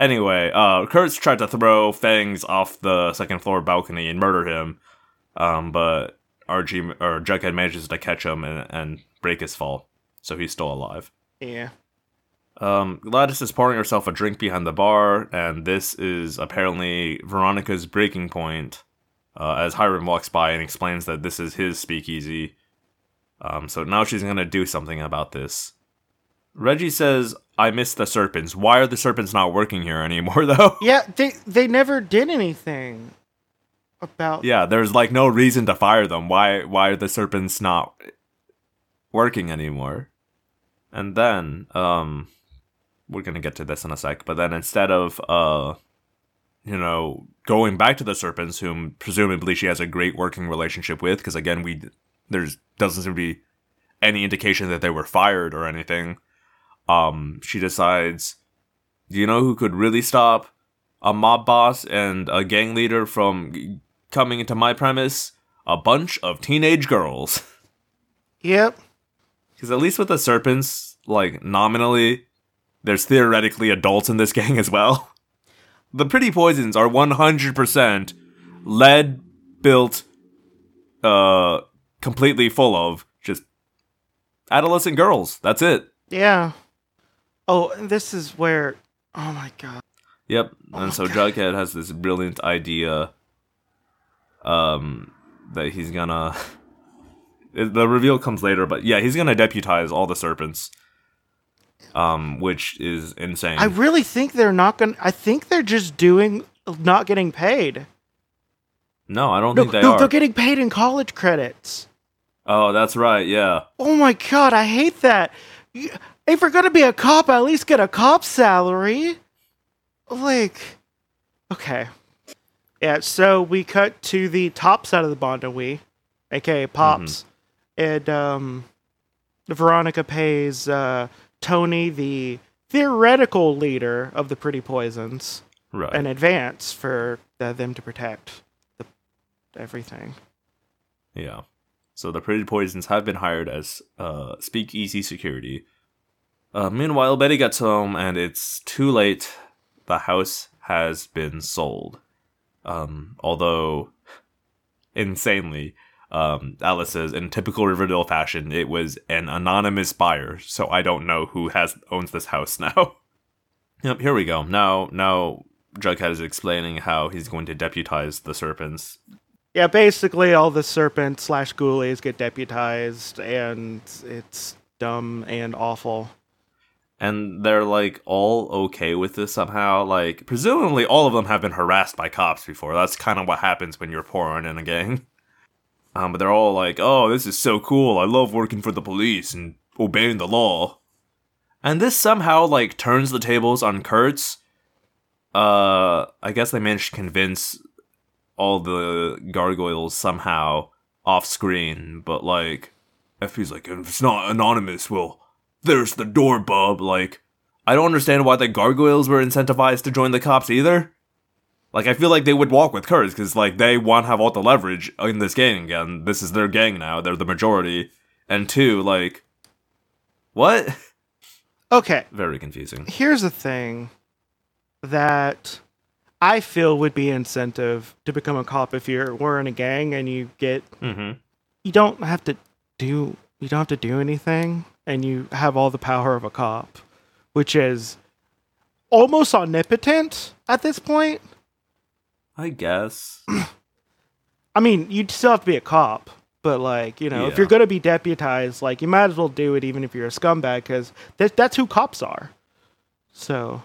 Anyway, uh, Kurtz tried to throw Fangs off the second floor balcony and murder him, um, but Archie or Jughead manages to catch him and, and break his fall, so he's still alive. Yeah. Um, Gladys is pouring herself a drink behind the bar, and this is apparently Veronica's breaking point. Uh, as Hiram walks by and explains that this is his speakeasy. Um, so now she's gonna do something about this. Reggie says, "I miss the serpents. Why are the serpents not working here anymore, [laughs] though?" Yeah, they they never did anything about yeah, there's like no reason to fire them. Why? Why are the serpents not working anymore? And then, um, we're gonna get to this in a sec. But then instead of uh, you know, going back to the serpents, whom presumably she has a great working relationship with, because again, we there's doesn't seem to be any indication that they were fired or anything. Um, she decides, do you know who could really stop a mob boss and a gang leader from coming into my premise? A bunch of teenage girls. Yep. [laughs] Because at least with the serpents, like nominally, there's theoretically adults in this [laughs] gang as well. The pretty poisons are 100% lead built, uh, completely full of just adolescent girls. That's it. Yeah. Oh, and this is where oh my god. Yep. Oh And so God. Jughead has this brilliant idea um that he's gonna [laughs] the reveal comes later, but yeah, he's gonna deputize all the serpents. Um, which is insane. I really think they're not going to I think they're just doing not getting paid. no, I don't No, think they no, are. they're getting paid in college credits. oh, that's right, yeah. Oh my god, I hate that. If you're gonna be a cop, at least get a cop salary. Like, okay. Yeah, so we cut to the top side of the Bonne Nuit, aka Pops, and um, Veronica pays uh, Toni, the theoretical leader of the Pretty Poisons, Right. an advance for uh, them to protect the, everything. Yeah. So the Pretty Poisons have been hired as uh, speakeasy security. Uh, meanwhile, Betty gets home and it's too late. The house has been sold. Um, although, insanely, um, Alice says in typical Riverdale fashion, it was an anonymous buyer, so I don't know who has owns this house [laughs] now. yep, here we go. Now, now Jughead is explaining how he's going to deputize the serpents. Yeah, basically all the serpents slash ghoulies get deputized, and it's dumb and awful. And they're like all okay with this somehow. Like, presumably all of them have been harassed by cops before. That's kind of what happens when you're pouring in a gang. [laughs] Um, but they're all like, oh, this is so cool. I love working for the police and obeying the law. And this somehow, like, turns the tables on Kurtz. Uh, I guess they managed to convince all the gargoyles somehow off screen, but like, FP's like, if it's not anonymous, well, there's the door, bub. Like, I don't understand why the gargoyles were incentivized to join the cops either. Like I feel like they would walk with Kurtz because like they one have all the leverage in this gang again. This is their gang now. They're the majority. And two, like, what? Okay. Very confusing. Here's the thing that I feel would be incentive to become a cop if you're we're in a gang and you get Mm-hmm. you don't have to do you don't have to do anything and you have all the power of a cop, which is almost omnipotent at this point. I guess. [clears throat] I mean, you'd still have to be a cop, but like, you know, if you're going to be deputized, like you might as well do it even if you're a scumbag that, that's who cops are. So,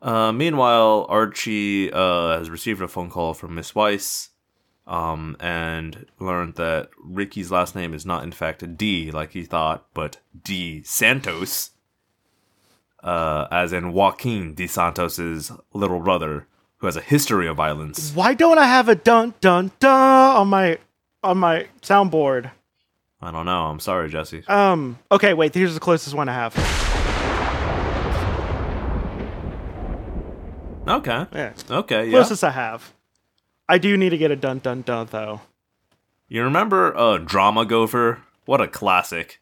Uh, meanwhile, Archie uh, has received a phone call from Miss Weiss, um, and learned that Ricky's last name is not in fact D like he thought, but DeSantos, uh, as in Joaquin DeSantos's little brother, who has a history of violence. why don't I have a dun dun dun on my on my soundboard? I don't know. I'm sorry, Jesse. Um, okay, wait, here's the closest one I have. Okay. Yeah. Okay. Yeah. Closest I have. I do need to get a dun dun dun though. You remember uh, Drama Gopher? What a classic.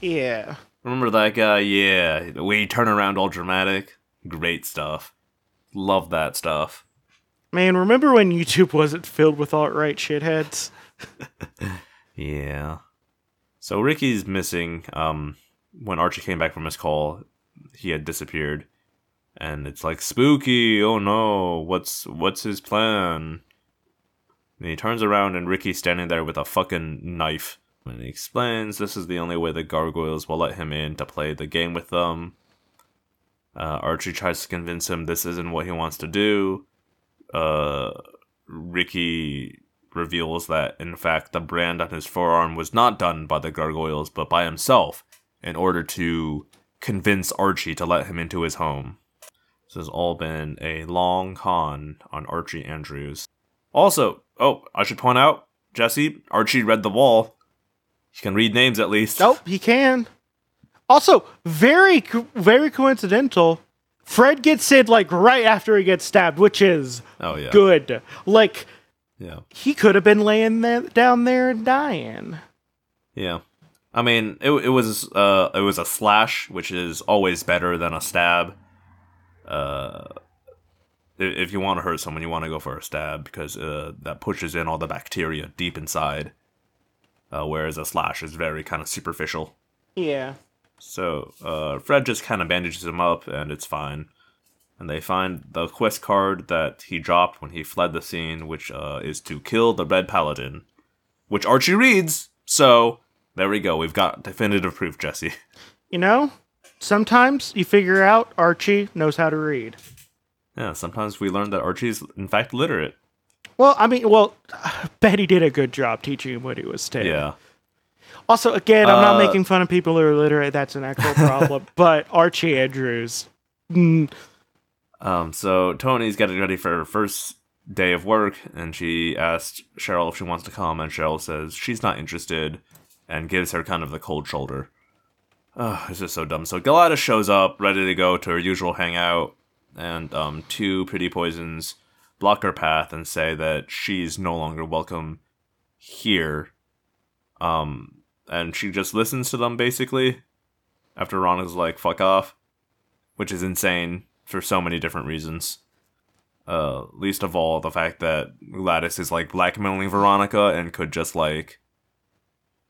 Yeah. Remember that guy? Yeah. The way he turned around all dramatic. Great stuff. Love that stuff. Man, remember when YouTube wasn't filled with alt-right shitheads? [laughs] Yeah. So Ricky's missing. Um, when Archie came back from his call, he had disappeared, and it's like spooky. Oh no! What's what's his plan? And he turns around and Ricky's standing there with a fucking knife. And he explains this is the only way the gargoyles will let him in to play the game with them. Uh, Archie tries to convince him this isn't what he wants to do. Uh, Ricky reveals that, in fact, the brand on his forearm was not done by the gargoyles, but by himself, in order to convince Archie to let him into his home. This has all been a long con on Archie Andrews. Also, oh, I should point out, Jesse, Archie read the wall. He can read names at least. Nope, he can. Also, very very coincidental. Fred gets in like right after he gets stabbed, which is Oh yeah. good. Like Yeah. he could have been laying there, down there and dying. Yeah. I mean, it it was uh it was a slash, which is always better than a stab. Uh if you want to hurt someone, you want to go for a stab because uh, that pushes in all the bacteria deep inside. Uh, whereas a slash is very kind of superficial. Yeah. So uh, Fred just kind of bandages him up, and it's fine. And they find the quest card that he dropped when he fled the scene, which uh, is to kill the Red Paladin, which Archie reads. So there we go. We've got definitive proof, Jesse. [laughs] You know, sometimes you figure out Archie knows how to read. Yeah, sometimes we learn that Archie's in fact literate. Well, I mean, well, [sighs] Betty did a good job teaching him what he was saying. Yeah. Also, again, I'm not Uh, making fun of people who are illiterate. That's an actual problem. [laughs] but Archie Andrews, mm, Um, so Toni's getting ready for her first day of work, and she asked Cheryl if she wants to come, and Cheryl says she's not interested, and gives her kind of the cold shoulder. Ugh, this is so dumb. So Gladys shows up, ready to go to her usual hangout, and um, two pretty poisons block her path and say that she's no longer welcome here. Um, and she just listens to them basically. After Veronica's like, "Fuck off," which is insane for so many different reasons. Uh, least of all the fact that Gladys is like blackmailing Veronica and could just like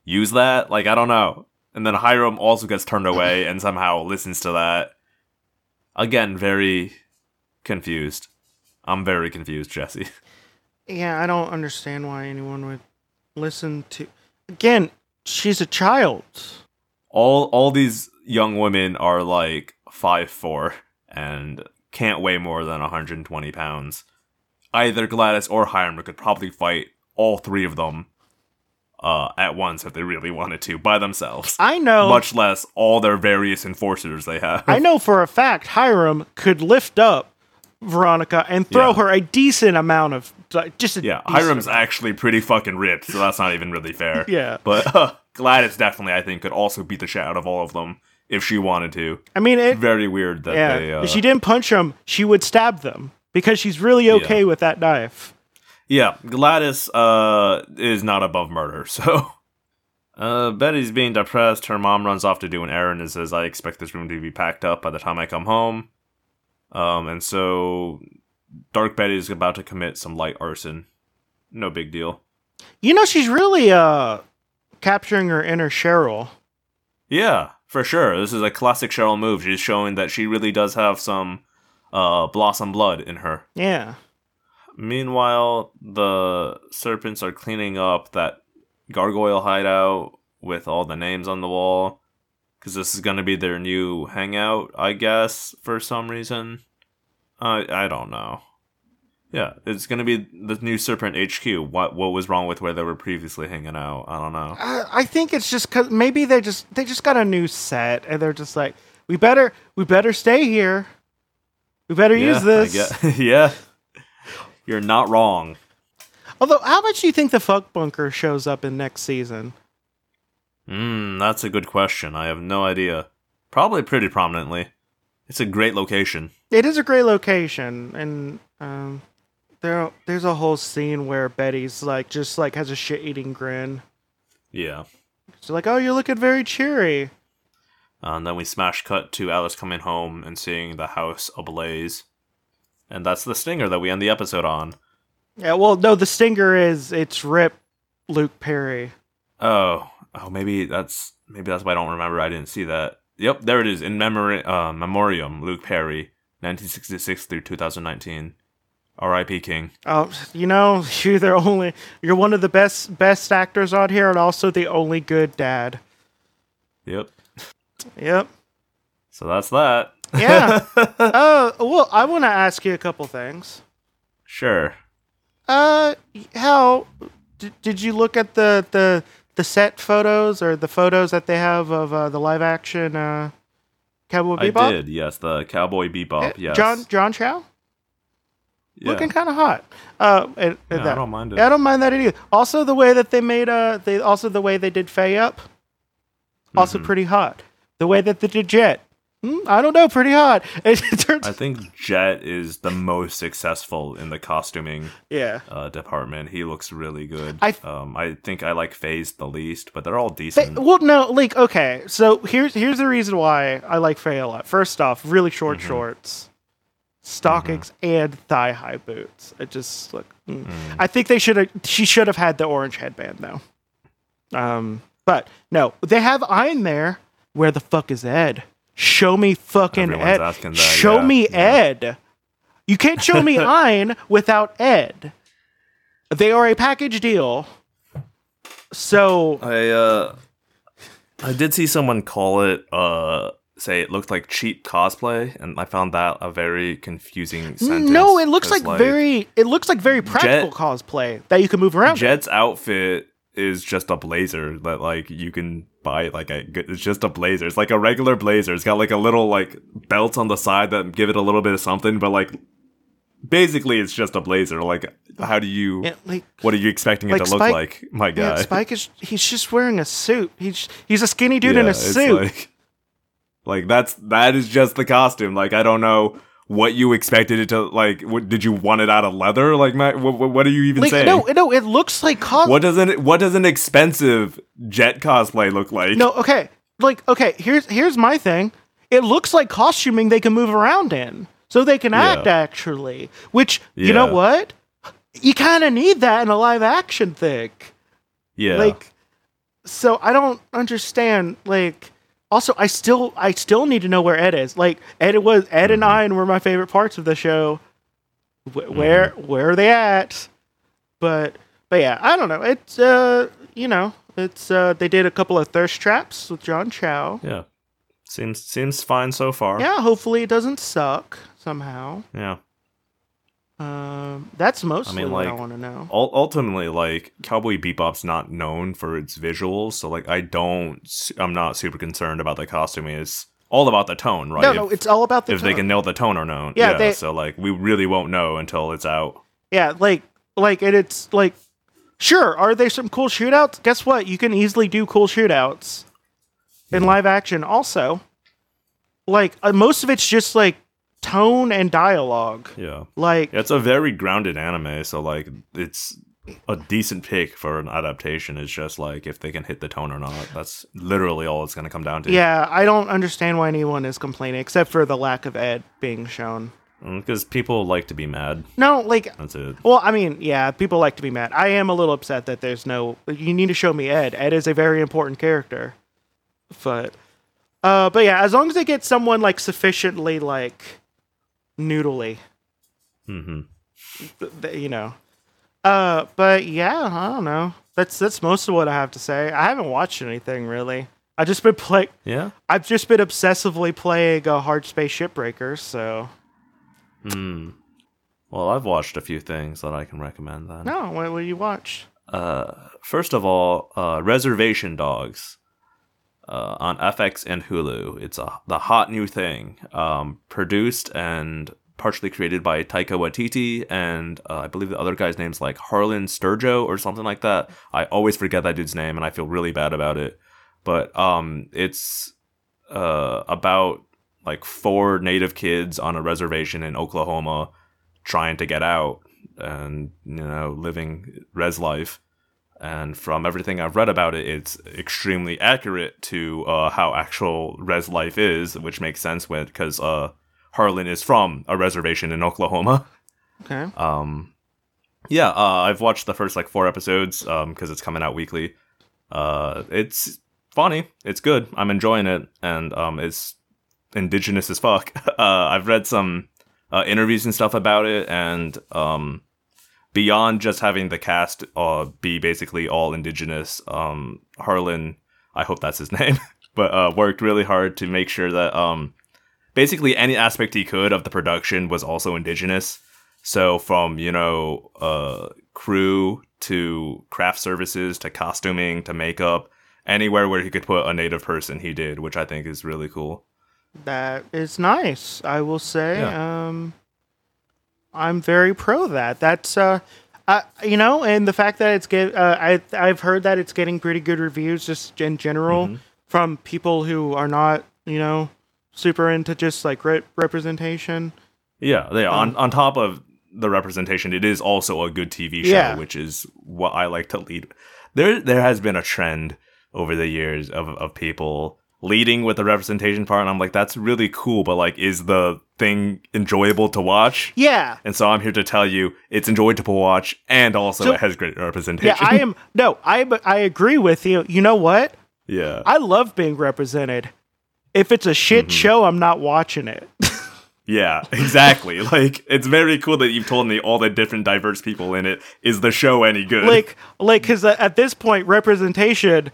use that. Like I don't know. And then Hiram also gets turned away [laughs] and somehow listens to that. Again, very confused. I'm very confused, Jesse. [laughs] Yeah, I don't understand why anyone would listen to. Again, she's a child. All all these young women are like five four and can't weigh more than 120 pounds. Either Gladys or Hiram could probably fight all three of them uh, at once if they really wanted to by themselves. I know. Much less all their various enforcers they have. I know for a fact Hiram could lift up Veronica and throw Yeah. her a decent amount of like, just Yeah, Hiram's amount. actually pretty fucking ripped, so that's not even really fair. [laughs] Yeah. But [laughs] uh, Gladys definitely, I think, could also beat the shit out of all of them if she wanted to. I mean, it. Very weird that Yeah, they. Uh, if she didn't punch them, she would stab them because she's really okay with that knife. Yeah, Gladys uh, is not above murder, [laughs] so. Uh, Betty's being depressed. Her mom runs off to do an errand and says, I expect this room to be packed up by the time I come home. Um, and so Dark Betty is about to commit some light arson. No big deal. You know, she's really uh capturing her inner Cheryl. Yeah, for sure. This is a classic Cheryl move. She's showing that she really does have some uh, blossom blood in her. Yeah. Meanwhile, the serpents are cleaning up that gargoyle hideout with all the names on the wall. Because this is going to be their new hangout, I guess, for some reason. I I don't know. Yeah, it's going to be the new Serpent HQ. What what was wrong with where they were previously hanging out? I don't know. I, I think it's just cause maybe they just they just got a new set and they're just like we better we better stay here. We better use this. [laughs] yeah. You're not wrong. Although, how much do you think the fuck bunker shows up in next season? Hmm, that's a good question. I have no idea. Probably pretty prominently. It's a great location. It is a great location, and um, there there's a whole scene where Betty's like just like has a shit eating grin. Yeah. She's like, "Oh, you're looking very cheery." Uh, and then we smash cut to Alice coming home and seeing the house ablaze. And that's the stinger that we end the episode on. Yeah, well, no, the stinger is it's Rip Luke Perry. Oh, oh, maybe that's maybe that's why I don't remember. I didn't see that. Yep, there it is in memory, uh, memoriam. Luke Perry, 1966 through 2019. R.I.P. King. Oh, you know, [laughs] you're the only you're one of the best best actors on here, and also the only good dad. Yep. Yep. So that's that. Yeah. uh, [laughs] well, I want to ask you a couple things. Sure. Uh, how did, did you look at the the the set photos or the photos that they have of uh, the live action uh, Cowboy Bebop? I did. Yes, the Cowboy Bebop. Uh, Yes. John John Cho Yeah. looking kind of hot. Uh, and, and Yeah, that- I don't mind it. I don't mind that either. Also, the way that they made uh, they also the way they did Faye up, also Mhm. pretty hot. The way that they did Jet, hmm, I don't know, pretty hot. [laughs] It turns, I think Jet is the most successful in the costuming yeah. uh, department. He looks really good. I- um, I think I like Phase the least, but they're all decent. well, no, like okay. So here's here's the reason why I like Faye a lot. First off, really short Mm-hmm. shorts, stockings, and thigh high boots. It just look. mm. I think they should have. She should have had the orange headband though. Um, but no, they have Ein there. Where the fuck is Ed? Show me fucking Everyone's Ed. asking that, show yeah, me yeah. Ed. You can't show me [laughs] Ein without Ed. They are a package deal. So I uh, I did see someone call it uh, say it looked like cheap cosplay, and I found that a very confusing sentence. No, it looks like, very. It looks like very practical Jet- cosplay that you can move around. in. Jet's outfit is just a blazer that like you can buy like a it's just a blazer. It's like a regular blazer. It's got like a little like belt on the side that give it a little bit of something, but like basically it's just a blazer. Like how do you Yeah, like, what are you expecting it like to look like, my yeah, guy? Spike is. He's just wearing a suit. He's he's a skinny dude in a suit. Like, [laughs] like that's that is just the costume. Like I don't know what you expected it to like. What, did you want it out of leather? Like, Matt, what, what are you even Like saying? no, no, it looks like cos. What does an what does an expensive jet cosplay look like? No, okay. Like okay, here's here's my thing. It looks like costuming they can move around in. So they can act Yeah. actually. Which you know what? You kind of need that in a live action thing. yeah, Like so I don't understand like also I still I still need to know where Ed is. Like Ed was Ed and I were my favorite parts of the show. Wh- Where where are they at? But but yeah, I don't know. It's uh you know, it's uh they did a couple of thirst traps with John Cho. yeah. Seems seems fine so far. Yeah, hopefully it doesn't suck somehow. yeah. Um that's mostly mean, what I want to know. Ultimately, like Cowboy Bebop's not known for its visuals, so like I don't, I'm not super concerned about the costume. It's all about the tone, right? No, if, no, it's all about the if they can nail the tone or no. Yeah, Yeah, they- so like we really won't know until it's out. Yeah, like like and it's like sure, are there some cool shootouts? Guess what? You can easily do cool shootouts in live action also. Like uh, most of it's just like tone and dialogue. Yeah. Like It's a very grounded anime, so like it's a decent pick for an adaptation. It's just like if they can hit the tone or not. That's literally all it's going to come down to. yeah, I don't understand why anyone is complaining except for the lack of Ed being shown. because people like to be mad. No, like That's it. well, I mean, yeah, people like to be mad. I am a little upset that there's no. You need to show me Ed. Ed is a very important character, but, uh, but yeah, as long as they get someone like sufficiently like noodly, hmm th- you know. Uh, but yeah, I don't know. That's that's most of what I have to say. I haven't watched anything really. I've just been play. Yeah. I've just been obsessively playing uh, Hardspace Shipbreaker. So Hmm. Well, I've watched a few things that I can recommend then. no, what what do you watch? Uh, first of all, uh, Reservation Dogs uh, on FX and Hulu. It's a the hot new thing. Um, produced and partially created by Taika Waititi, and uh, I believe the other guy's name's like Harlan Sturjo or something like that. I always forget that dude's name, and I feel really bad about it. But um, it's uh, about like four native kids on a reservation in Oklahoma trying to get out and you know living res life and from everything i've read about it it's extremely accurate to uh, how actual res life is which makes sense with because uh, harlan is from a reservation in oklahoma. Okay. um, yeah uh, i've watched the first like four episodes because it's coming out weekly. Uh, it's funny. It's good. I'm enjoying it. And um, it's indigenous as fuck. [laughs] Uh, i've read some uh, interviews and stuff about it. And um, beyond just having the cast uh, be basically all indigenous um, harlan i hope that's his [laughs] name but uh, worked really hard to make sure that um, basically any aspect he could of the production was also indigenous so from you know uh, crew to craft services to costuming to makeup anywhere where he could put a native person he did which i think is really cool That is nice. I will say. Yeah. Um, I'm very pro that. That's uh, uh, you know, and the fact that it's get uh, I I've heard that it's getting pretty good reviews just in general Mm-hmm. from people who are not you know super into just like re- representation. Yeah, they on Um, on top of the representation, it is also a good TV show, Yeah. which is what I like to lead. There there has been a trend over the years of of people leading with the representation part, and I'm like, that's really cool, but like, is the thing enjoyable to watch? Yeah. And so I'm here to tell you, it's enjoyable to watch, and also So- it has great representation. Yeah, I am no, I I agree with you. You know what? yeah, I love being represented. If it's a shit Mm-hmm. show, I'm not watching it. [laughs] yeah, exactly. [laughs] like, it's very cool that you've told me all the different diverse people in it. Is the show any good? like like because at this point representation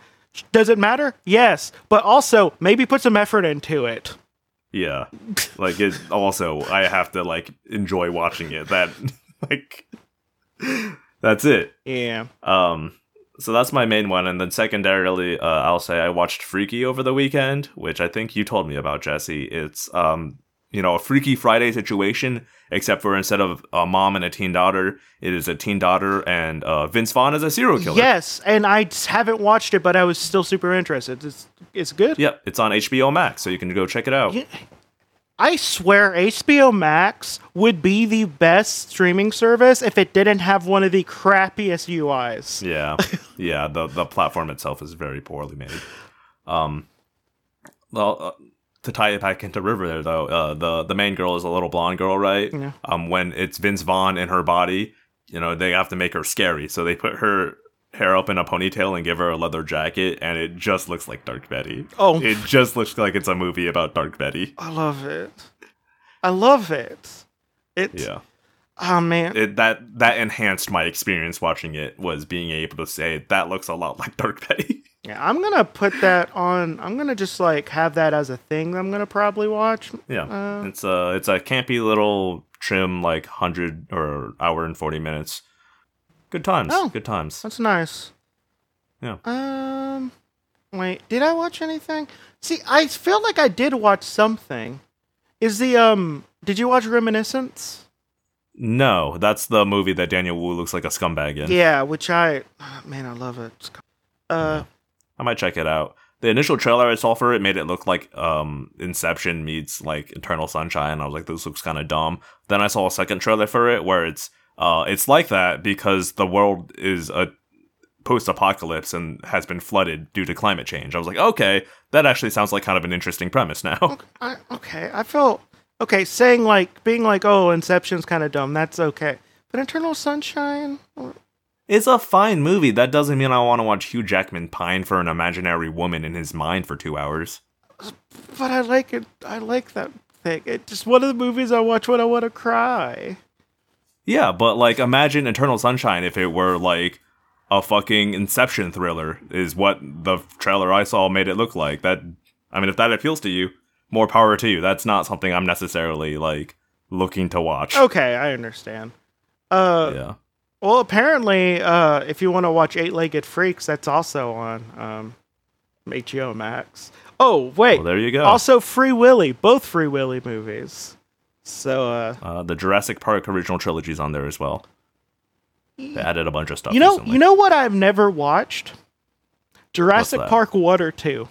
does it matter yes but also maybe put some effort into it Yeah. Like it also I have to like enjoy watching it. That [laughs] like that's it. yeah Um so that's my main one and then secondarily uh, I'll say I watched Freaky over the weekend, which I think you told me about Jesse. It's um you know, a Freaky Friday situation, except for instead of a mom and a teen daughter, it is a teen daughter and uh, Vince Vaughn is a serial killer. yes and i haven't watched it but i was still super interested it's it's good Yep, it's on HBO Max, so you can go check it out. Yeah. I swear HBO Max would be the best streaming service if it didn't have one of the crappiest UIs. [laughs] Yeah, yeah. The the platform itself is very poorly made. Um, well, uh, to tie it back into Riverdale though, uh, the the main girl is a little blonde girl, right? Yeah. Um, when it's Vince Vaughn in her body, you know they have to make her scary, so they put her hair up in a ponytail and give her a leather jacket, and it just looks like Dark Betty. Oh. it just looks like it's a movie about Dark Betty. I love it. I love it. It's Yeah. oh man. it, that that enhanced my experience watching it was being able to say that looks a lot like Dark Betty. [laughs] Yeah, I'm gonna put that on. I'm gonna just like have that as a thing. that I'm gonna probably watch. yeah, Uh, it's a it's a campy little trim like hundred or hour and forty minutes. Good times, Oh. good times. That's nice. Yeah. Um, wait, did I watch anything? See, I feel like I did watch something. Is the um? Did you watch Reminiscence? No, that's the movie that Daniel Wu looks like a scumbag in. Yeah, which I, oh, man, I love it. Uh, I might check it out. The initial trailer I saw for it made it look like um, Inception meets like Eternal Sunshine. I was like, this looks kind of dumb. Then I saw a second trailer for it where it's uh, it's like that because the world is a post-apocalypse and has been flooded due to climate change. I was like, okay, that actually sounds like kind of an interesting premise now. [laughs] I, okay, I felt okay saying like being like, oh, Inception's kind of dumb. That's okay, but Eternal Sunshine. It's a fine movie. That doesn't mean I want to watch Hugh Jackman pine for an imaginary woman in his mind for two hours. But I like it. I like that thing. It's just one of the movies I watch when I want to cry. Yeah, but like imagine Eternal Sunshine if it were like a fucking Inception thriller is what the trailer I saw made it look like. That I mean if that appeals to you, more power to you. That's not something I'm necessarily like looking to watch. Okay, I understand. Uh, Yeah. Well, apparently, uh, if you want to watch Eight Legged Freaks, that's also on um, HBO Max. Oh wait, Well, there you go. also Free Willy, both Free Willy movies. So, uh, uh, the Jurassic Park original trilogy's on there as well. They added a bunch of stuff. you know, recently. you know what I've never watched? Jurassic? Park one or two.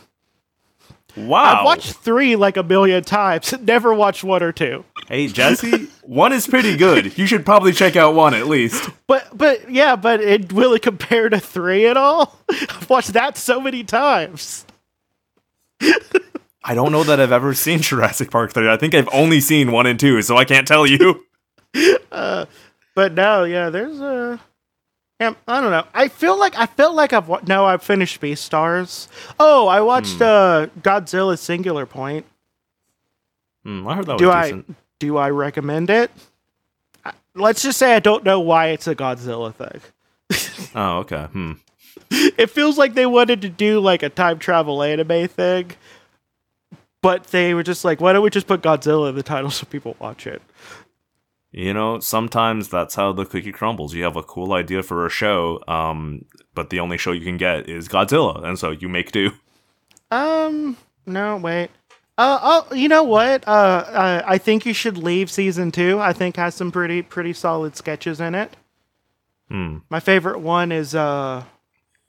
Wow. I've watched three like a million times. [laughs] Never watched one or two. Hey Jesse, one is pretty good. You should probably check out one at least. But but yeah, but it will it compare to three at all? [laughs] I've watched that so many times. [laughs] I don't know that I've ever seen Jurassic Park 3. I think I've only seen 1 and 2, so I can't tell you. [laughs] But no, yeah, there's a. I don't know. I feel like I felt like I've wa- no, I've finished Beastars. Oh, I watched Hmm. uh, Godzilla Singular Point. Hmm, I heard that was Do I decent. Do I recommend it? Let's just say I don't know why it's a Godzilla thing. [laughs] Oh, okay. Hmm. It feels like they wanted to do like a time travel anime thing, but they were just like, why don't we just put Godzilla in the title so people watch it? You know, sometimes that's how the cookie crumbles. You have a cool idea for a show, um, but the only show you can get is Godzilla, and so you make do. Um, no, wait. Uh, oh, you know what? Uh, uh, I think you should leave season two. I think has some pretty pretty solid sketches in it. Hmm. My favorite one is uh,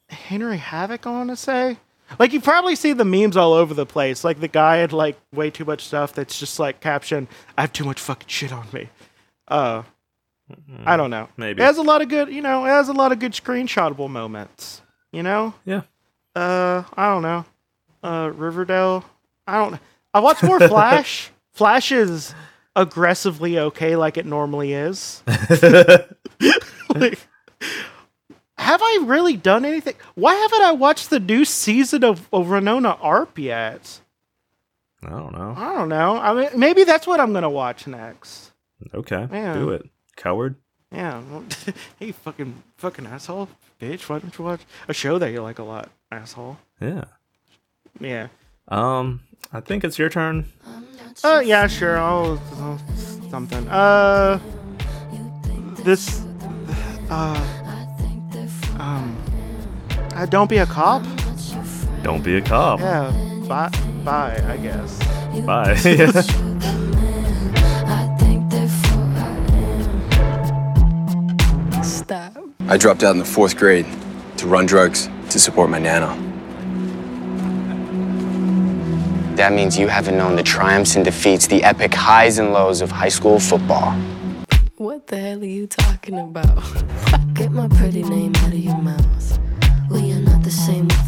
Henry Havoc. I want to say. Like you probably see the memes all over the place. Like the guy had like way too much stuff that's just like caption, "I have too much fucking shit on me." Uh, I don't know. Maybe. it has a lot of good. You know, it has a lot of good screenshotable moments. You know. Yeah. Uh, I don't know. Uh, Riverdale. I don't. I watched more Flash. [laughs] Flash is aggressively okay, like it normally is. [laughs] Like, have I really done anything? Why haven't I watched the new season of, of Wynonna Earp yet? I don't know. I don't know. I mean, maybe that's what I'm gonna watch next. Okay. Yeah. Do it. Coward. Yeah. [laughs] hey, fucking, fucking asshole, bitch. Why don't you watch a show that you like a lot, asshole? Yeah. Yeah. Um, I think it's your turn. Uh, yeah, sure. I'll, I'll something. Uh, this. Uh, um. Uh, don't be a cop. Don't be a cop. Yeah. Bye. Bye. I guess. Bye. Stop. [laughs] I dropped out in the fourth grade to run drugs to support my nana. That means you haven't known the triumphs and defeats, the epic highs and lows of high school football. What the hell are you talking about? [laughs] Get my pretty name out of your mouth. We are not the same with